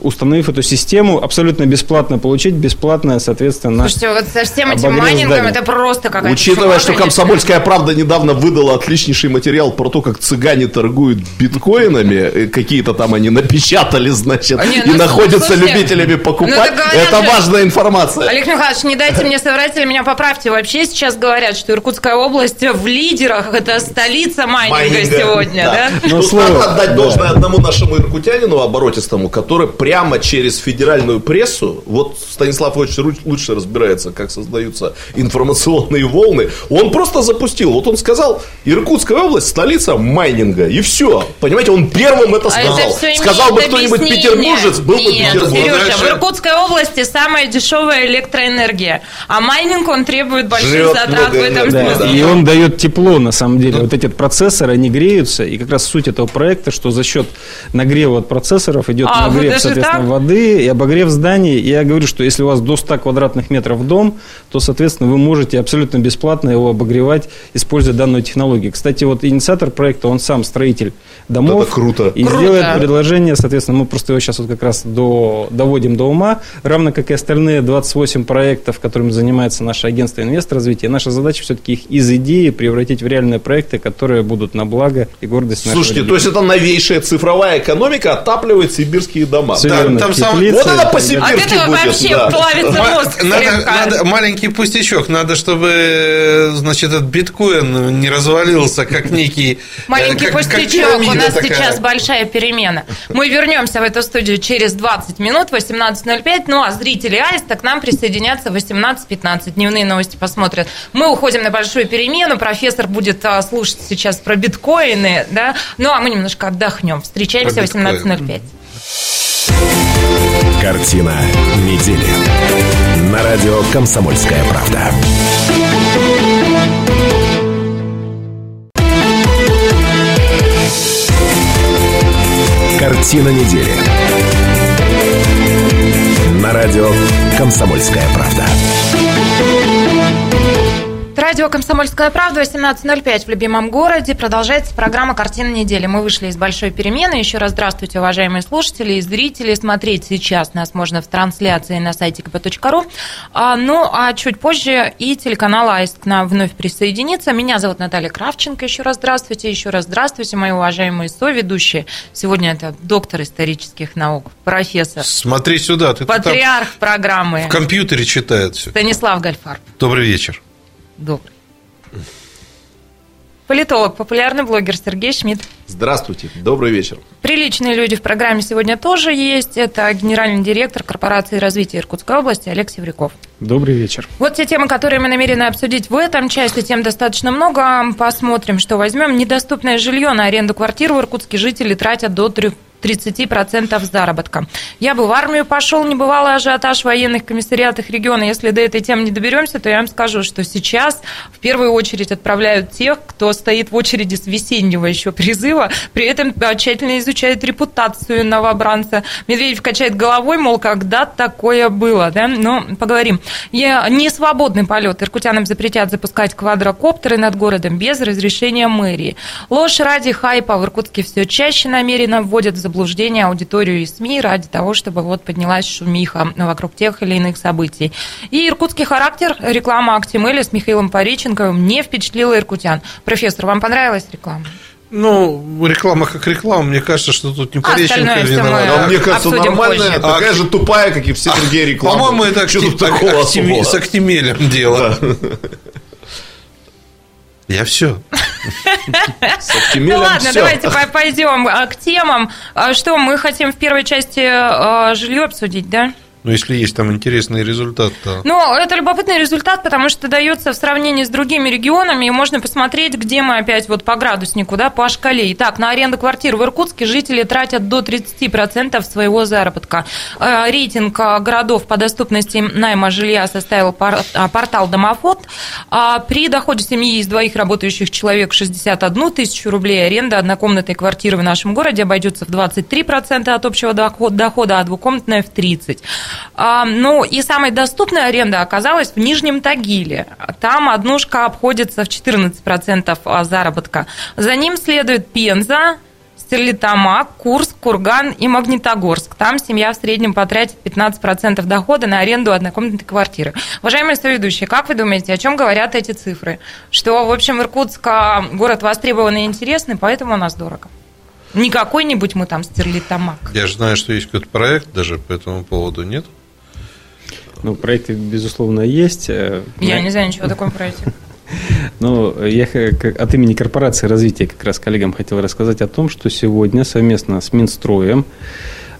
S7: установив эту систему, абсолютно бесплатно получить, бесплатно, соответственно,
S1: Слушайте, вот со всем этим майнингом
S7: здания.
S1: это просто какая-то
S3: Учитывая, что. «Комсомольская правда» недавно выдала отличнейший материал про то, как цыгане торгуют биткоинами, какие-то там они напечатали, значит,
S1: Не,
S3: и
S1: ну,
S3: находятся
S1: слушайте,
S3: любителями
S1: ну,
S3: покупать,
S1: говорят
S3: это
S1: же-
S3: важная информация.
S1: Олег Михайлович, не дайте мне соврать или меня поправьте. Вообще сейчас говорят, что Иркутская область в лидерах, это столица майнинга,
S3: Майнинга,
S1: сегодня, да?
S7: Ну,
S3: Тут
S7: слово,
S3: надо отдать
S7: да.
S3: должное одному нашему иркутянину, оборотистому, который прямо через федеральную прессу, вот Станислав очень лучше разбирается, как создаются информационные волны, он просто запустил, вот он сказал, Иркутская область, столица майнинга, и все. Понимаете, он первым это
S1: А это
S3: сказал. сказал бы кто-нибудь петербуржец, был бы
S1: Нет,
S3: Петербург.
S1: Сережа, в. Иркутской области самая дешевая электроэнергия, а майнинг, он требует больших
S3: Жрет
S1: затрат в этом
S7: Да,
S1: смысле.
S7: и он дает тепло, на самом деле. Вот эти процессоры, они греются, и как раз суть этого проекта, что за счет нагрева от процессоров идет
S1: А,
S7: нагрев, соответственно,
S1: так?
S7: воды и обогрев зданий. И я говорю, что если у вас до 100 квадратных метров дом, то, соответственно, вы можете абсолютно бесплатно его обогревать, используя данную технологию. Кстати, вот инициатор проекта, он сам строитель домов.
S3: Это круто.
S7: И
S1: Круто.
S7: сделает предложение, соответственно, мы просто его сейчас вот как раз до, доводим до ума, равно как и остальные 28 проектов, которыми занимается наше агентство инвестразвития. Наша задача все-таки их из идеи превратить в реальные проекты, которые будут на благо и гордость нашего
S3: Слушайте,
S7: региона.
S3: то есть это новейшая цифровая экономика отапливает сибирские дома.
S2: Да, там сам-
S3: Вот это
S7: и так
S3: по
S7: далее.
S1: От
S3: будет,
S1: вообще
S3: да.
S1: плавится мозг
S2: Надо, надо маленький пустячок. Надо, чтобы, значит, этот биткоин не развалился, как некий... э,
S1: Маленький
S2: как- как
S1: пустячок, у
S2: пирамида
S1: нас
S2: такая.
S1: сейчас большая перемена. Мы вернемся в эту студию через 20 минут, 18.05, ну а зрители Аиста к нам присоединятся в 18.15. Дневные новости посмотрят. Мы уходим на большую перемену, профессор будет а, слушать сейчас про биткоины, да, ну а мы немножко отдохнем. Встречаемся в
S2: Про биткоин.
S1: 18.05.
S8: Картина недели. На радио «Комсомольская правда». Картина недели. На радио «Комсомольская правда».
S1: Радио «Комсомольская правда», 18.05 в любимом городе. Продолжается программа «Картина недели». Мы вышли из большой перемены. Еще раз здравствуйте, уважаемые слушатели и зрители. Смотреть сейчас нас можно в трансляции на сайте kp.ru. А, ну, а чуть позже и телеканал «Аист» к нам вновь присоединится. Меня зовут Наталья Кравченко. Еще раз здравствуйте. Еще раз здравствуйте, мои уважаемые соведущие. Сегодня это доктор исторических наук, профессор,
S2: Смотри сюда. Ты
S1: патриарх программы
S2: в компьютере читает все.
S1: Станислав Гальфарб.
S2: Добрый вечер.
S1: Добрый. Политолог, популярный блогер Сергей Шмидт.
S3: Здравствуйте, добрый вечер.
S1: Приличные люди в программе сегодня тоже есть. Это генеральный директор корпорации развития Иркутской области Олег Севряков.
S7: Добрый вечер.
S1: Вот те темы, которые мы намерены обсудить в этом части, тем достаточно много. Посмотрим, что возьмем. Недоступное жилье на аренду квартир в Иркутске жители тратят до 3 30% заработка. Я бы в армию пошел, не бывало ажиотаж в военных комиссариатах региона. Если до этой темы не доберемся, то я вам скажу, что сейчас в первую очередь отправляют тех, кто стоит в очереди с весеннего еще призыва, при этом тщательно изучает репутацию новобранца. Медведев качает головой, мол, когда такое было, да? Но поговорим. Я, не свободный полет. Иркутянам запретят запускать квадрокоптеры над городом без разрешения мэрии. Ложь ради хайпа в Иркутске все чаще намеренно вводят в заблуждение аудиторию и СМИ ради того, чтобы вот поднялась шумиха вокруг тех или иных событий. И иркутский характер, реклама Актимеля с Михаилом Париченковым не впечатлила иркутян. Профессор, вам понравилась реклама?
S2: Ну, реклама как реклама. Мне кажется, что тут не
S1: А
S2: Пореченко виноват.
S3: А мне кажется, нормальная,
S1: позже.
S3: такая же тупая, как и все другие рекламы.
S2: По-моему, это
S3: Что
S2: акти-
S3: тут такого
S2: с Актимелем дело. Я все. [LAUGHS]
S1: Ну ладно, давайте пойдем а, к темам. А что, мы хотим в первой части а, жилье обсудить, да?
S2: Ну, если есть там интересный результат, то...
S1: Ну, это любопытный результат, потому что дается в сравнении с другими регионами, и можно посмотреть, где мы опять вот по градуснику, да, по шкале. Итак, на аренду квартир в Иркутске жители тратят до 30% своего заработка. Э, рейтинг э, городов по доступности найма жилья составил э, портал «Домофот». А при доходе семьи из двоих работающих человек 61 тысячу рублей аренда однокомнатной квартиры в нашем городе обойдется в 23% от общего дохода, а двухкомнатная в 30%. А, ну, и самой доступной аренда оказалась в Нижнем Тагиле. Там однушка обходится в 14% а, заработка. За ним следует Пенза, Стерлитамак, Курск, Курган и Магнитогорск. Там семья в среднем потратит 15% дохода на аренду однокомнатной квартиры. Уважаемые соведущие, как вы думаете, о чем говорят эти цифры? Что, в общем, Иркутск а, город востребованный и интересный, поэтому у нас дорого. Не какой-нибудь мы там стерлитамак.
S2: Я же знаю, что есть какой-то проект даже по этому поводу, нет?
S7: Ну, проекты, безусловно, есть.
S1: Э, я не знаю ничего о таком проекте. [LAUGHS]
S7: Ну, я от имени корпорации развития как раз коллегам хотел рассказать о том, что сегодня совместно с Минстроем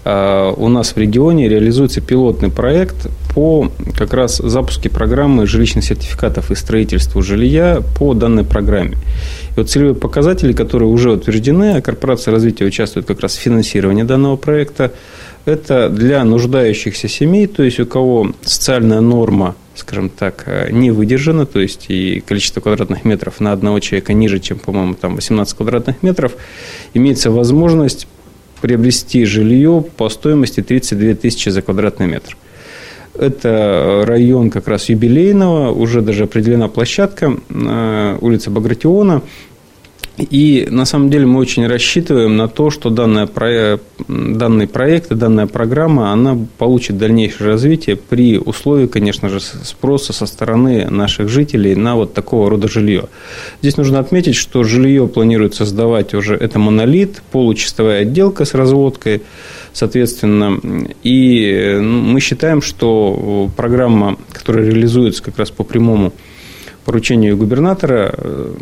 S7: у нас в регионе реализуется пилотный проект по как раз запуске программы жилищных сертификатов и строительству жилья по данной программе. И вот целевые показатели, которые уже утверждены, а корпорация развития участвует как раз в финансировании данного проекта, это для нуждающихся семей, то есть у кого социальная норма, скажем так, э, не выдержана, то есть и количество квадратных метров на одного человека ниже, чем, по-моему, там 18 квадратных метров, имеется возможность приобрести жилье по стоимости 32 тысячи за квадратный метр. Это район как раз юбилейного, уже даже определена площадка, э, улица Багратиона. И на самом деле мы очень рассчитываем на то, что данная, данный проект и данная программа, она получит дальнейшее развитие при условии, конечно же, спроса со стороны наших жителей на вот такого рода жилье. Здесь нужно отметить, что жилье планируется сдавать уже, это монолит, получистовая отделка с разводкой, соответственно. И ну, мы считаем, что программа, которая реализуется как раз по прямому поручению губернатора, э,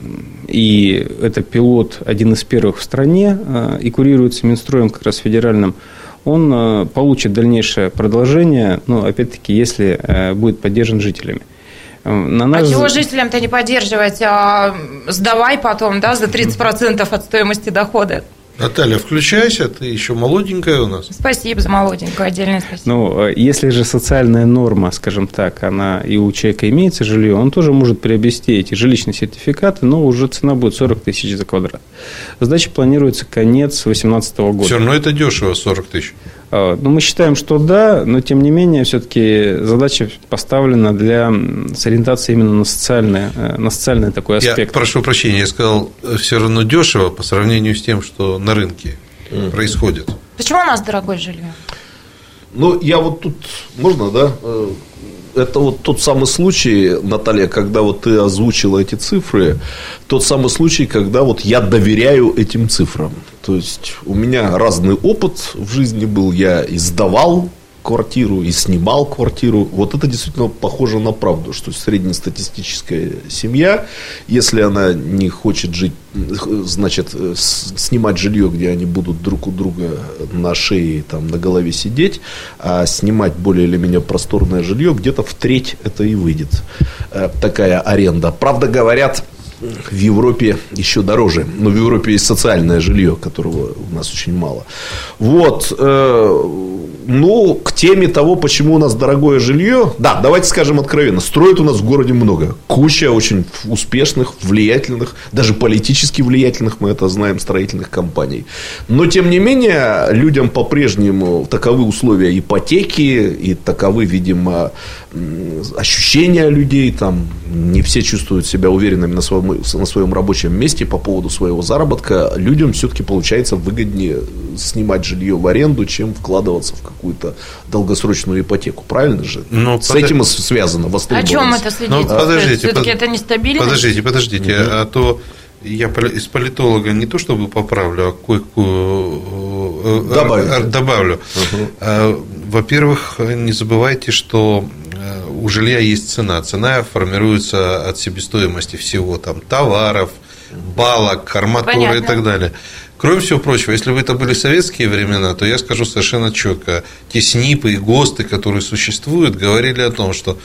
S7: и это пилот, один из первых в стране, э, и курируется Минстроем как раз федеральным, он э, получит дальнейшее продолжение, ну, опять-таки, если будет поддержан жителями.
S1: На наш... А чего жителям-то не поддерживать? А сдавай потом, да, за 30% от стоимости дохода.
S2: Наталья, включайся, ты еще молоденькая у нас.
S1: Спасибо за молоденькую, отдельное спасибо.
S7: Ну, э, если же социальная норма, скажем так, она и у человека имеется жилье, он тоже может приобрести эти жилищные сертификаты, но уже цена будет 40 тысяч за квадрат. Сдача планируется конец 2018 года.
S2: Все равно это дешево, 40 тысяч.
S7: А, ну, мы считаем, что да, но тем не менее, все-таки задача поставлена для с ориентацией именно на социальный, э, на социальный такой аспект.
S2: Я прошу прощения, я сказал, э, все равно дешево по сравнению с тем, что на рынке mm. происходит.
S1: Почему у нас дорогое жилье?
S3: Ну, я вот тут, можно, да, э, это вот тот самый случай, Наталья, когда вот ты озвучила эти цифры, тот самый случай, когда вот я доверяю этим цифрам. То есть у меня разный опыт в жизни был, я издавал квартиру и снимал квартиру. Вот это действительно похоже на правду, что среднестатистическая семья, если она не хочет жить, значит, снимать жилье, где они будут друг у друга на шее, там, на голове сидеть, а снимать более или менее просторное жилье, где-то в треть это и выйдет э, такая аренда. Правда, говорят, в Европе еще дороже. Но в Европе есть социальное жилье, которого у нас очень мало. Вот. Э, ну, к теме того, почему у нас дорогое жилье. Да, давайте скажем откровенно. Строят у нас в городе много. Куча очень успешных, влиятельных, даже политически влиятельных, мы это знаем, строительных компаний. Но, тем не менее, людям по-прежнему таковы условия ипотеки и таковы, видимо, ощущения людей. Там не все чувствуют себя уверенными на своем на своем рабочем месте по поводу своего заработка, людям все-таки получается выгоднее снимать жилье в аренду, чем вкладываться в какую-то долгосрочную ипотеку. Правильно же? Но С под... этим связано
S1: О чем это следить? Ну,
S2: подождите,
S1: Все-таки под... это нестабильно?
S2: Подождите, подождите. Угу. А то я из политолога не то чтобы поправлю, а кое-какую э, э, добавлю. добавлю. Угу. Во-первых, не забывайте, что у жилья есть цена. Цена формируется от себестоимости всего там товаров, балок, арматуры
S1: Понятно.
S2: и так далее. Кроме всего прочего, если бы это были советские времена, то я скажу совершенно четко, те СНИПы и ГОСТы, которые существуют, говорили о том, что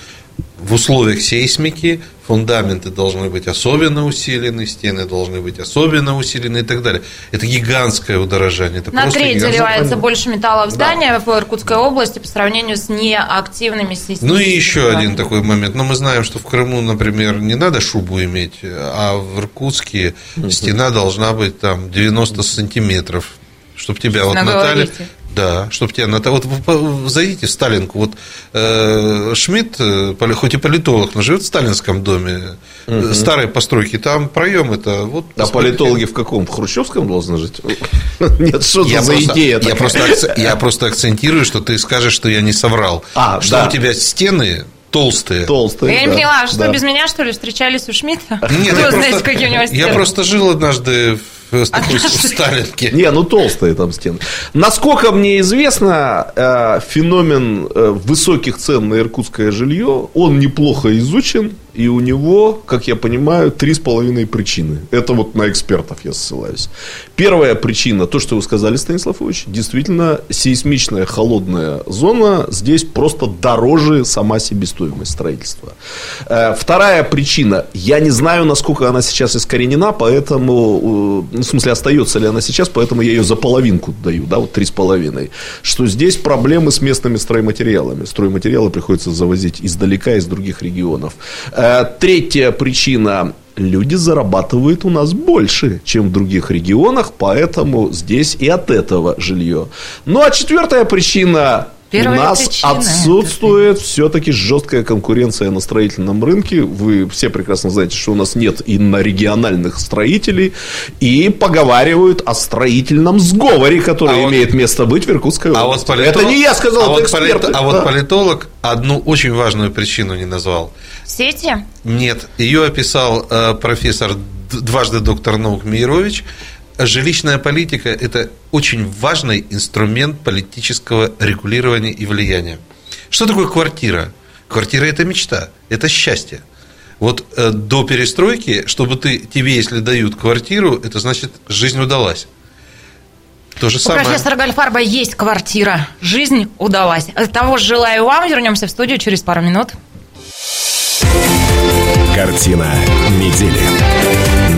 S2: в условиях сейсмики фундаменты должны быть особенно усилены, стены должны быть особенно усилены и так далее. Это гигантское удорожание. Это
S1: На треть заливается больше металла в здание в Иркутской области по сравнению с неактивными сейсмическими.
S2: Ну и еще один
S1: зонами.
S2: такой момент. Но мы знаем, что в Крыму, например, не надо шубу иметь, а в Иркутске стена должна быть там 90 сантиметров, чтобы тебя вот Наталья... Да, чтобы тебя Наталья... Вот вы по- зайдите в Сталинку. Вот э, Шмидт, э, поли- хоть и политолог, но живет в сталинском доме, э, старой постройки, там проем это... Вот,
S3: А политологи в каком? В Хрущевском должны жить? [LAUGHS] Нет, что
S2: я
S3: за
S2: просто,
S3: идея
S2: я, просто, я просто акцентирую, что ты скажешь, что я не соврал.
S3: А,
S2: что
S3: да.
S2: у тебя стены толстые.
S3: Толстый,
S1: Я не
S3: да,
S1: поняла, что
S3: да.
S1: без меня, что ли, встречались у Шмидта?
S2: Нет,
S1: Кто
S2: я
S1: знает,
S2: просто-
S1: какие у него
S2: Я
S1: стены?
S2: просто жил однажды в, в такой Сталинке.
S3: Не, ну толстые там стены. Насколько мне известно, э, феномен э, высоких цен на иркутское жилье, он неплохо изучен, и у него, как я понимаю, три с половиной причины. Это вот на экспертов я ссылаюсь. Первая причина, то, что вы сказали, Станислав Ильич, действительно, сейсмичная холодная зона здесь просто дороже сама себестоимость строительства. Э, Вторая причина, я не знаю, насколько она сейчас искоренена, поэтому, э, в смысле, остается ли она сейчас, поэтому я ее за половинку даю, да, вот три с половиной, что здесь проблемы с местными стройматериалами. Стройматериалы приходится завозить издалека, из других регионов. Э, Третья причина, люди зарабатывают у нас больше, чем в других регионах, поэтому здесь и от этого жилье. Ну, а четвертая причина,
S1: Первая
S3: у нас
S1: причина это
S3: отсутствует все-таки жесткая конкуренция на строительном рынке. Вы все прекрасно знаете, что у нас нет и на региональных строителей. И поговаривают о строительном сговоре, который
S2: А вот-
S3: имеет место быть в Иркутской
S2: А
S3: области.
S2: вот политолог-
S3: Это не я сказал,
S2: а
S3: это
S2: вот,
S3: эксперты.
S2: полит- а вот политолог одну очень важную причину не назвал.
S1: Сети?
S2: Нет, ее описал э, профессор, дважды доктор наук Мейрович. Жилищная политика – это очень важный инструмент политического регулирования и влияния. Что такое квартира? Квартира – это мечта, это счастье. Вот э, до перестройки, чтобы ты, тебе, если дают квартиру, это значит, жизнь удалась. То же
S1: У
S2: самое.
S1: профессора Гальфарба есть квартира. Жизнь удалась. Того же желаю вам. Вернемся в студию через пару минут.
S8: Картина недели.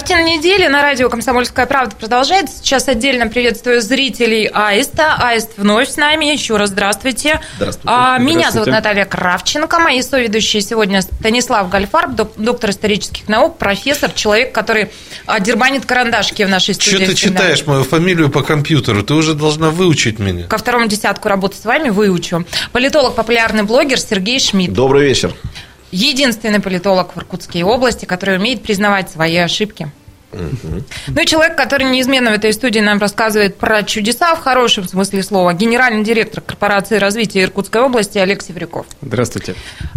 S1: Картина недели на радио «Комсомольская правда» продолжается. Сейчас отдельно приветствую зрителей Аиста. Аист вновь с нами. Еще раз здравствуйте.
S3: Здравствуйте.
S1: А, Меня зовут
S3: Здравствуйте.
S1: Наталья Кравченко. Мои соведущие сегодня Станислав Гальфарб, док- доктор исторических наук, профессор, человек, который а, дербанит карандашки в нашей студии.
S2: Что ты читаешь мою фамилию по компьютеру? Ты уже должна выучить меня.
S1: Ко второму десятку работы с вами выучу. Политолог, популярный блогер Сергей Шмидт.
S3: Добрый вечер.
S1: Единственный политолог в Иркутской области, который умеет признавать свои ошибки. Ну и человек, который неизменно в этой студии нам рассказывает про чудеса в хорошем смысле слова. Генеральный директор корпорации развития Иркутской области Олег Севрюков.
S7: Здравствуйте.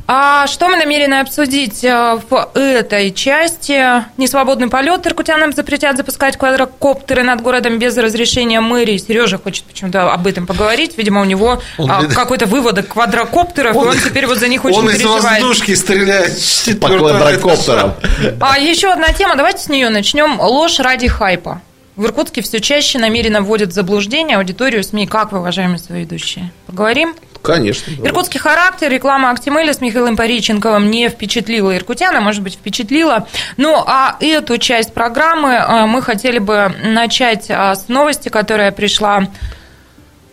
S1: А что мы намерены обсудить э, в этой части? Несвободный полет. Иркутянам запретят запускать квадрокоптеры над городом без разрешения мэрии. Сережа хочет почему-то об этом поговорить. Видимо, у него
S2: Он
S1: а, какой-то выводок квадрокоптеров, и он теперь вот за них очень
S2: Он из
S1: переживает.
S2: воздушки стреляет
S3: По квадрокоптерам.
S1: А еще одна тема, давайте с нее начнем. Ложь ради хайпа. В Иркутске все чаще намеренно вводят в заблуждение аудиторию СМИ. Как вы, уважаемые соведущие? Поговорим?
S3: Конечно. давай.
S1: Иркутский характер, реклама Актимеля с Михаилом Пореченковым не впечатлила иркутян, а может быть впечатлила. Ну, а эту часть программы а, мы хотели бы начать а, с новости, которая пришла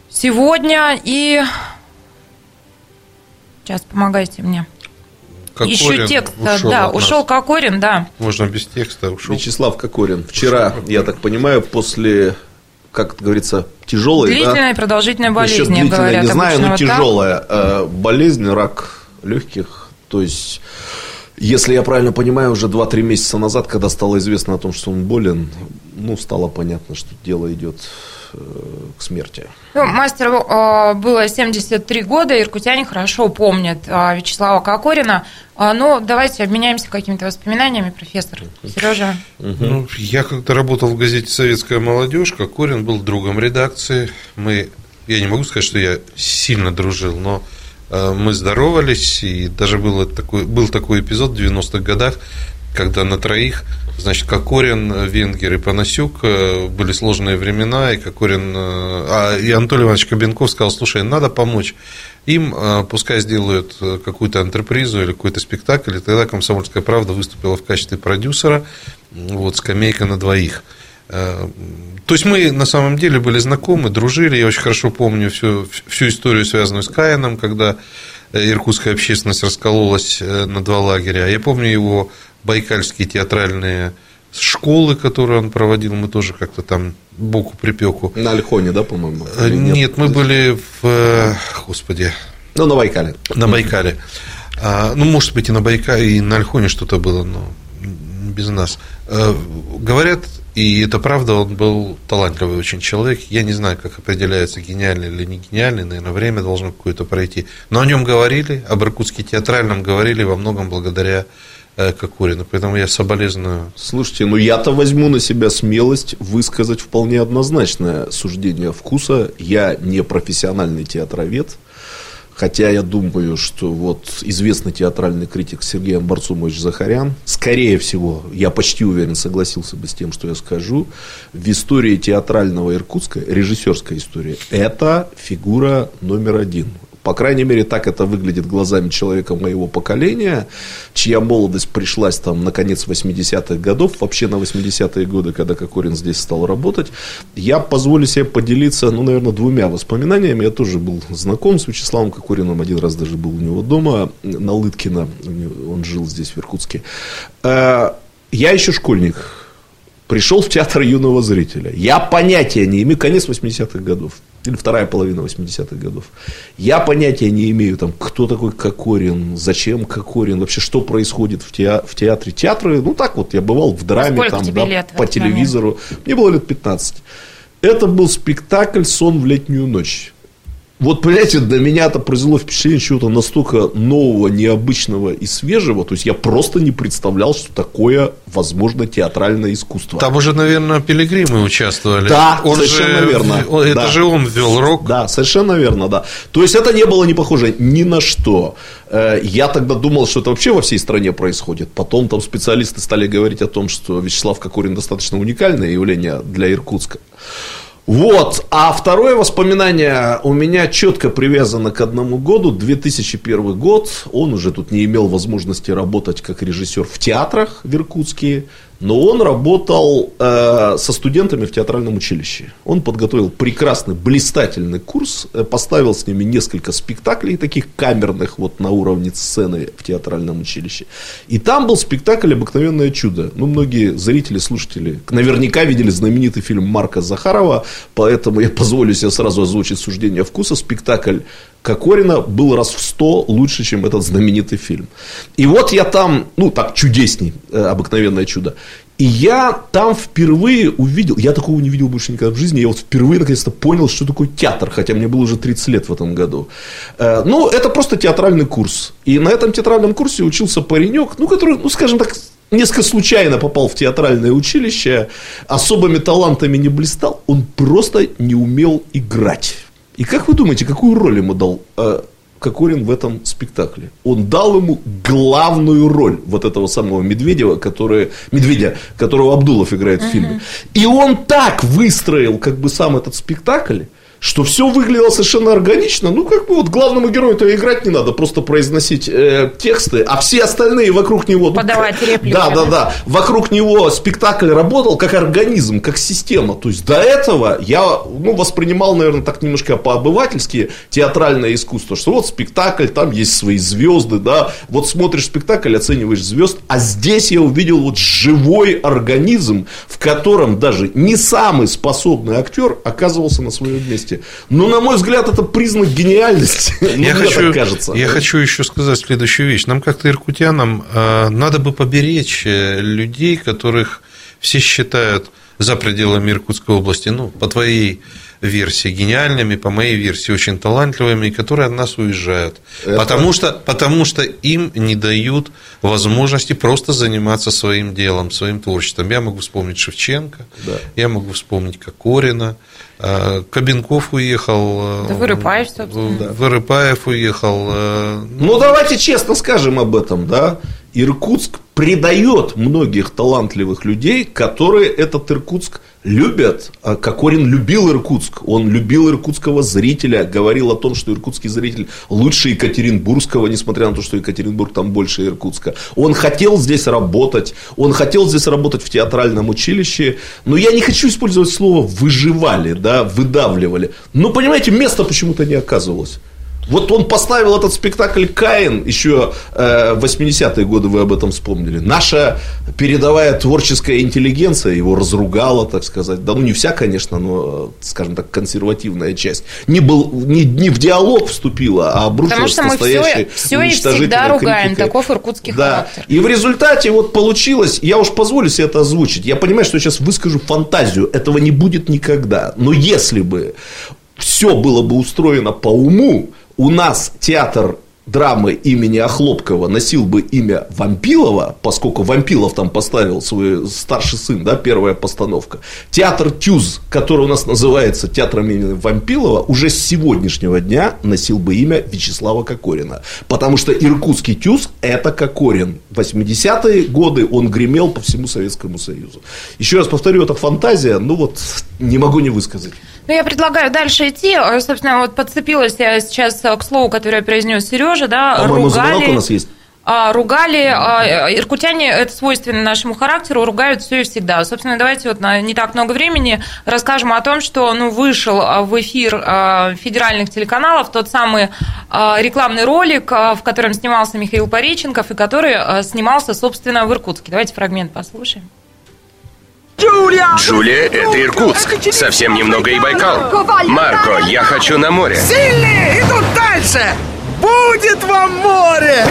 S1: сегодня. И сейчас помогайте мне.
S2: Кокорин
S1: Еще текст,
S2: ушел
S1: да,
S2: от нас.
S1: ушел Кокорин, да.
S2: Можно без текста ушел.
S3: Вячеслав Кокорин. Вчера, я так понимаю, после, как это говорится, тяжелой, да?
S1: Длительная и продолжительная болезнь,
S3: длительной,
S1: говорят.
S3: не знаю, но
S1: вот так.
S3: тяжелая э, болезнь, рак легких. То есть, если я правильно понимаю, уже 2-3 месяца назад, когда стало известно о том, что он болен, ну, стало понятно, что дело идет э, к смерти.
S1: Ну, мастеру э, было 73 года, иркутяне хорошо помнят э, Вячеслава Кокорина. Э, ну, давайте обменяемся какими-то воспоминаниями, профессор. Сережа.
S2: Ну, я когда работал в газете «Советская молодежь», Кокорин был другом редакции. Мы, я не могу сказать, что я сильно дружил, но э, мы здоровались, и даже был такой, был такой эпизод в 90-х годах, когда на троих, значит, Кокорин, Венгер и Панасюк, э, были сложные времена, и Кокорин, э, а, и Анатолий Иванович Кабенков сказал, слушай, надо помочь им, э, пускай сделают какую-то антрепризу или какой-то спектакль, и тогда «Комсомольская правда» выступила в качестве продюсера, вот, скамейка на двоих. То есть мы на самом деле были знакомы, дружили. Я очень хорошо помню всю, всю историю, связанную с Каином, когда иркутская общественность раскололась на два лагеря. Я помню его байкальские театральные школы, которые он проводил, мы тоже как-то там боку припеку.
S3: На Альхоне, да, по-моему?
S2: Нет, Нет, мы были в... Э, господи.
S3: Ну, на Байкале.
S2: На Байкале. А, ну, может быть, и на Байкале, и на Альхоне что-то было, но без нас. А, говорят, и это правда, он был талантливый очень человек. Я не знаю, как определяется, гениальный или не гениальный, наверное, время должно какое-то пройти. Но о нем говорили, об Иркутске театральном говорили во многом благодаря Э, Кокорина, поэтому я соболезную.
S3: Слушайте, ну я-то возьму на себя смелость высказать вполне однозначное суждение вкуса. Я не профессиональный театровед, хотя я думаю, что вот известный театральный критик Сергей Амбарцумович Захарян, скорее всего, я почти уверен, согласился бы с тем, что я скажу, в истории театрального Иркутска, режиссерская история, это фигура номер один. По крайней мере, так это выглядит глазами человека моего поколения, чья молодость пришлась там на конец 80-х годов, вообще на 80-е годы, когда Кокорин здесь стал работать. Я позволю себе поделиться, ну, наверное, двумя воспоминаниями. Я тоже был знаком с Вячеславом Кокориным, один раз даже был у него дома, на Лыткино, он жил здесь, в Иркутске. Э, я еще школьник, пришел в театр юного зрителя. Я понятия не имею, конец 80-х годов или вторая половина 80-х годов. Я понятия не имею, там, кто такой Кокорин, зачем Кокорин, вообще что происходит в, теа- в театре. Театры, ну так вот, я бывал в драме,
S1: Сколько
S3: там, да,
S1: лет
S3: по телевизору. Момент? Мне было лет 15. Это был спектакль «Сон в летнюю ночь». Вот, понимаете, для меня это произвело впечатление чего-то настолько нового, необычного и свежего. То есть, я просто не представлял, что такое возможно театральное искусство.
S2: Там уже, наверное, пилигримы участвовали.
S3: Да,
S2: он
S3: совершенно
S2: же,
S3: верно.
S2: Это
S3: да.
S2: же он ввел рок.
S3: Да, совершенно верно, да. То есть, это не было не похоже ни на что. Э, я тогда думал, что это вообще во всей стране происходит. Потом там специалисты стали говорить о том, что Вячеслав Кокорин достаточно уникальное явление для Иркутска. Вот. А второе воспоминание у меня четко привязано к одному году. 2001 год. Он уже тут не имел возможности работать как режиссер в театрах в Иркутске но он работал э, со студентами в театральном училище. Он подготовил прекрасный, блистательный курс, э, поставил с ними несколько спектаклей, таких камерных, вот на уровне сцены в театральном училище. И там был спектакль «Обыкновенное чудо». Ну, многие зрители, слушатели наверняка видели знаменитый фильм Марка Захарова, поэтому я позволю себе сразу озвучить суждение вкуса. Спектакль Кокорина был раз в сто лучше, чем этот знаменитый фильм. И вот я там, ну так чудесней, э, обыкновенное чудо. И я там впервые увидел, я такого не видел больше никогда в жизни, я вот впервые наконец-то понял, что такое театр, хотя мне было уже 30 лет в этом году. Э, ну, это просто театральный курс. И на этом театральном курсе учился паренек, ну, который, ну, скажем так, несколько случайно попал в театральное училище, особыми талантами не блистал, он просто не умел играть. И как вы думаете, какую роль ему дал э, Кокорин в этом спектакле? Он дал ему главную роль вот этого самого Медведева, который, Медведя, которого Абдулов играет uh-huh. в фильме. И он так выстроил как бы сам этот спектакль, что все выглядело совершенно органично. Ну, как бы вот главному герою-то играть не надо, просто произносить э, тексты, а все остальные вокруг него...
S1: Подавать ну, реплики.
S3: Да, да, да. Вокруг него спектакль работал как организм, как система. То есть, до этого я ну, воспринимал, наверное, так немножко по-обывательски театральное искусство, что вот спектакль, там есть свои звезды, да, вот смотришь спектакль, оцениваешь звезд, а здесь я увидел вот живой организм, в котором даже не самый способный актер оказывался на своем месте гениальности. Но, на мой взгляд, это признак гениальности. [LAUGHS]
S2: Я, хочу, кажется. я хочу еще сказать следующую вещь. Нам как-то иркутянам э, надо бы поберечь э, людей, которых все считают за пределами Иркутской области, ну, по твоей версии гениальными, по моей версии очень талантливыми, которые от нас уезжают. Это... Потому, что, потому что им не дают возможности просто заниматься своим делом, своим творчеством. Я могу вспомнить Шевченко, да. я могу вспомнить Кокорина, а, Кабинков уехал.
S1: Да Вырыпаев, собственно.
S2: Да. Вырыпаев уехал.
S3: Э, ну, давайте честно скажем об этом, да. Иркутск предает многих талантливых людей, которые этот Иркутск любят. А Кокорин любил Иркутск. Он любил иркутского зрителя. Говорил о том, что иркутский зритель лучше Екатеринбургского, несмотря на то, что Екатеринбург там больше Иркутска. Он хотел здесь работать. Он хотел здесь работать в театральном училище. Но я не хочу использовать слово «выживали», да, «выдавливали». Но, понимаете, место почему-то не оказывалось. Вот он поставил этот спектакль «Каин» еще э, в 80-е годы, вы об этом вспомнили. Наша передовая творческая интеллигенция его разругала, так сказать. Да ну не вся, конечно, но, скажем так, консервативная часть. Не, был, не, не в диалог вступила, а обрушилась
S1: Потому что мы все, все и всегда ругаем, критикой. таков иркутский да. характер.
S3: И в результате вот получилось, я уж позволю себе это озвучить, я понимаю, что я сейчас выскажу фантазию, этого не будет никогда. Но если бы все было бы устроено по уму, у нас театр драмы имени Охлопкова носил бы имя Вампилова, поскольку Вампилов там поставил свой старший сын, да, первая постановка. Театр Тюз, который у нас называется театром имени Вампилова, уже с сегодняшнего дня носил бы имя Вячеслава Кокорина. Потому что иркутский Тюз – это Кокорин. 80-е годы он гремел по всему Советскому Союзу. Еще раз повторю, это фантазия, ну вот не могу не высказать.
S1: Ну, я предлагаю дальше идти. Собственно, вот подцепилась я сейчас к слову, которое произнес Сережа, да,
S3: По-моему, ругали... у нас есть.
S1: А, ругали, а, иркутяне, это свойственно нашему характеру, ругают все и всегда. Собственно, давайте вот на не так много времени расскажем о том, что ну, вышел а, в эфир федеральных телеканалов тот самый рекламный ролик, в котором снимался Михаил Пореченков и который снимался, собственно, в Иркутске. Давайте фрагмент послушаем.
S10: Джулия, это Иркутск. Совсем немного и Байкал. Марко, я хочу на море.
S11: Сильнее! Идут дальше! Будет вам море!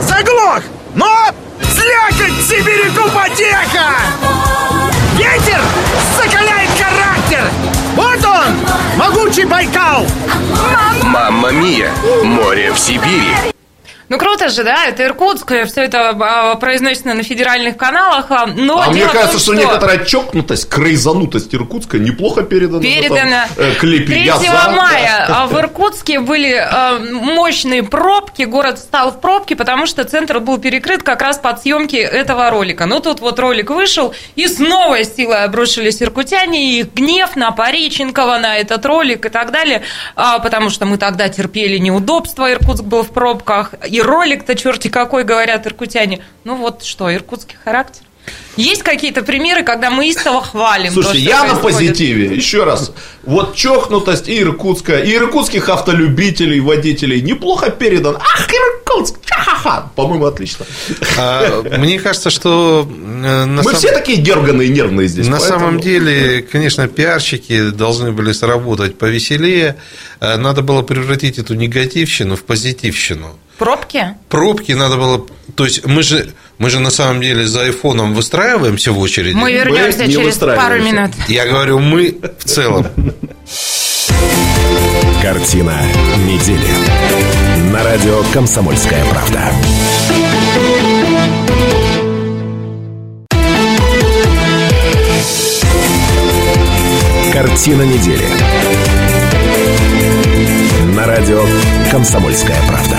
S11: Заглох! Но слякоть сибиряку потеха! Ветер закаляет характер! Вот он! Могучий Байкал!
S10: Мамма Мия! Море в Сибири!
S1: Ну круто же, да, это Иркутск, все это а, произносится на федеральных каналах, а, но
S3: А мне кажется, том, что... что некоторая чокнутость, крейзанутость Иркутска неплохо передана
S1: передана.
S3: этом э, клипе.
S1: 3 мая да. [LAUGHS] в Иркутске были э, мощные пробки, город стал в пробке, потому что центр был перекрыт как раз под съемки этого ролика. Ну тут вот ролик вышел, и с новой силой обрушились иркутяне, и их гнев на Пореченкова, на этот ролик и так далее, а, потому что мы тогда терпели неудобства, Иркутск был в пробках, и ролик-то черти какой, говорят иркутяне. Ну вот что, иркутский характер. Есть какие-то примеры, когда мы истово хвалим?
S3: Слушайте,
S1: то,
S3: я происходит? на позитиве. Еще раз. Вот чокнутость и иркутская, и иркутских автолюбителей, водителей неплохо передан. Ах, Иркутск! Ха-ха-ха! По-моему, отлично.
S2: А, мне кажется, что... Э,
S3: мы сам... все такие дерганые, нервные здесь.
S2: На поэтому... самом деле, конечно, пиарщики должны были сработать повеселее. Э, надо было превратить эту негативщину в позитивщину.
S1: Пробки?
S2: Пробки надо было... То есть мы же, мы же на самом деле за айфоном выстраиваемся в очереди.
S1: Мы вернемся через пару минут.
S2: Я говорю, мы в целом.
S8: Картина недели. На радио «Комсомольская правда». Картина недели. На радио «Комсомольская правда».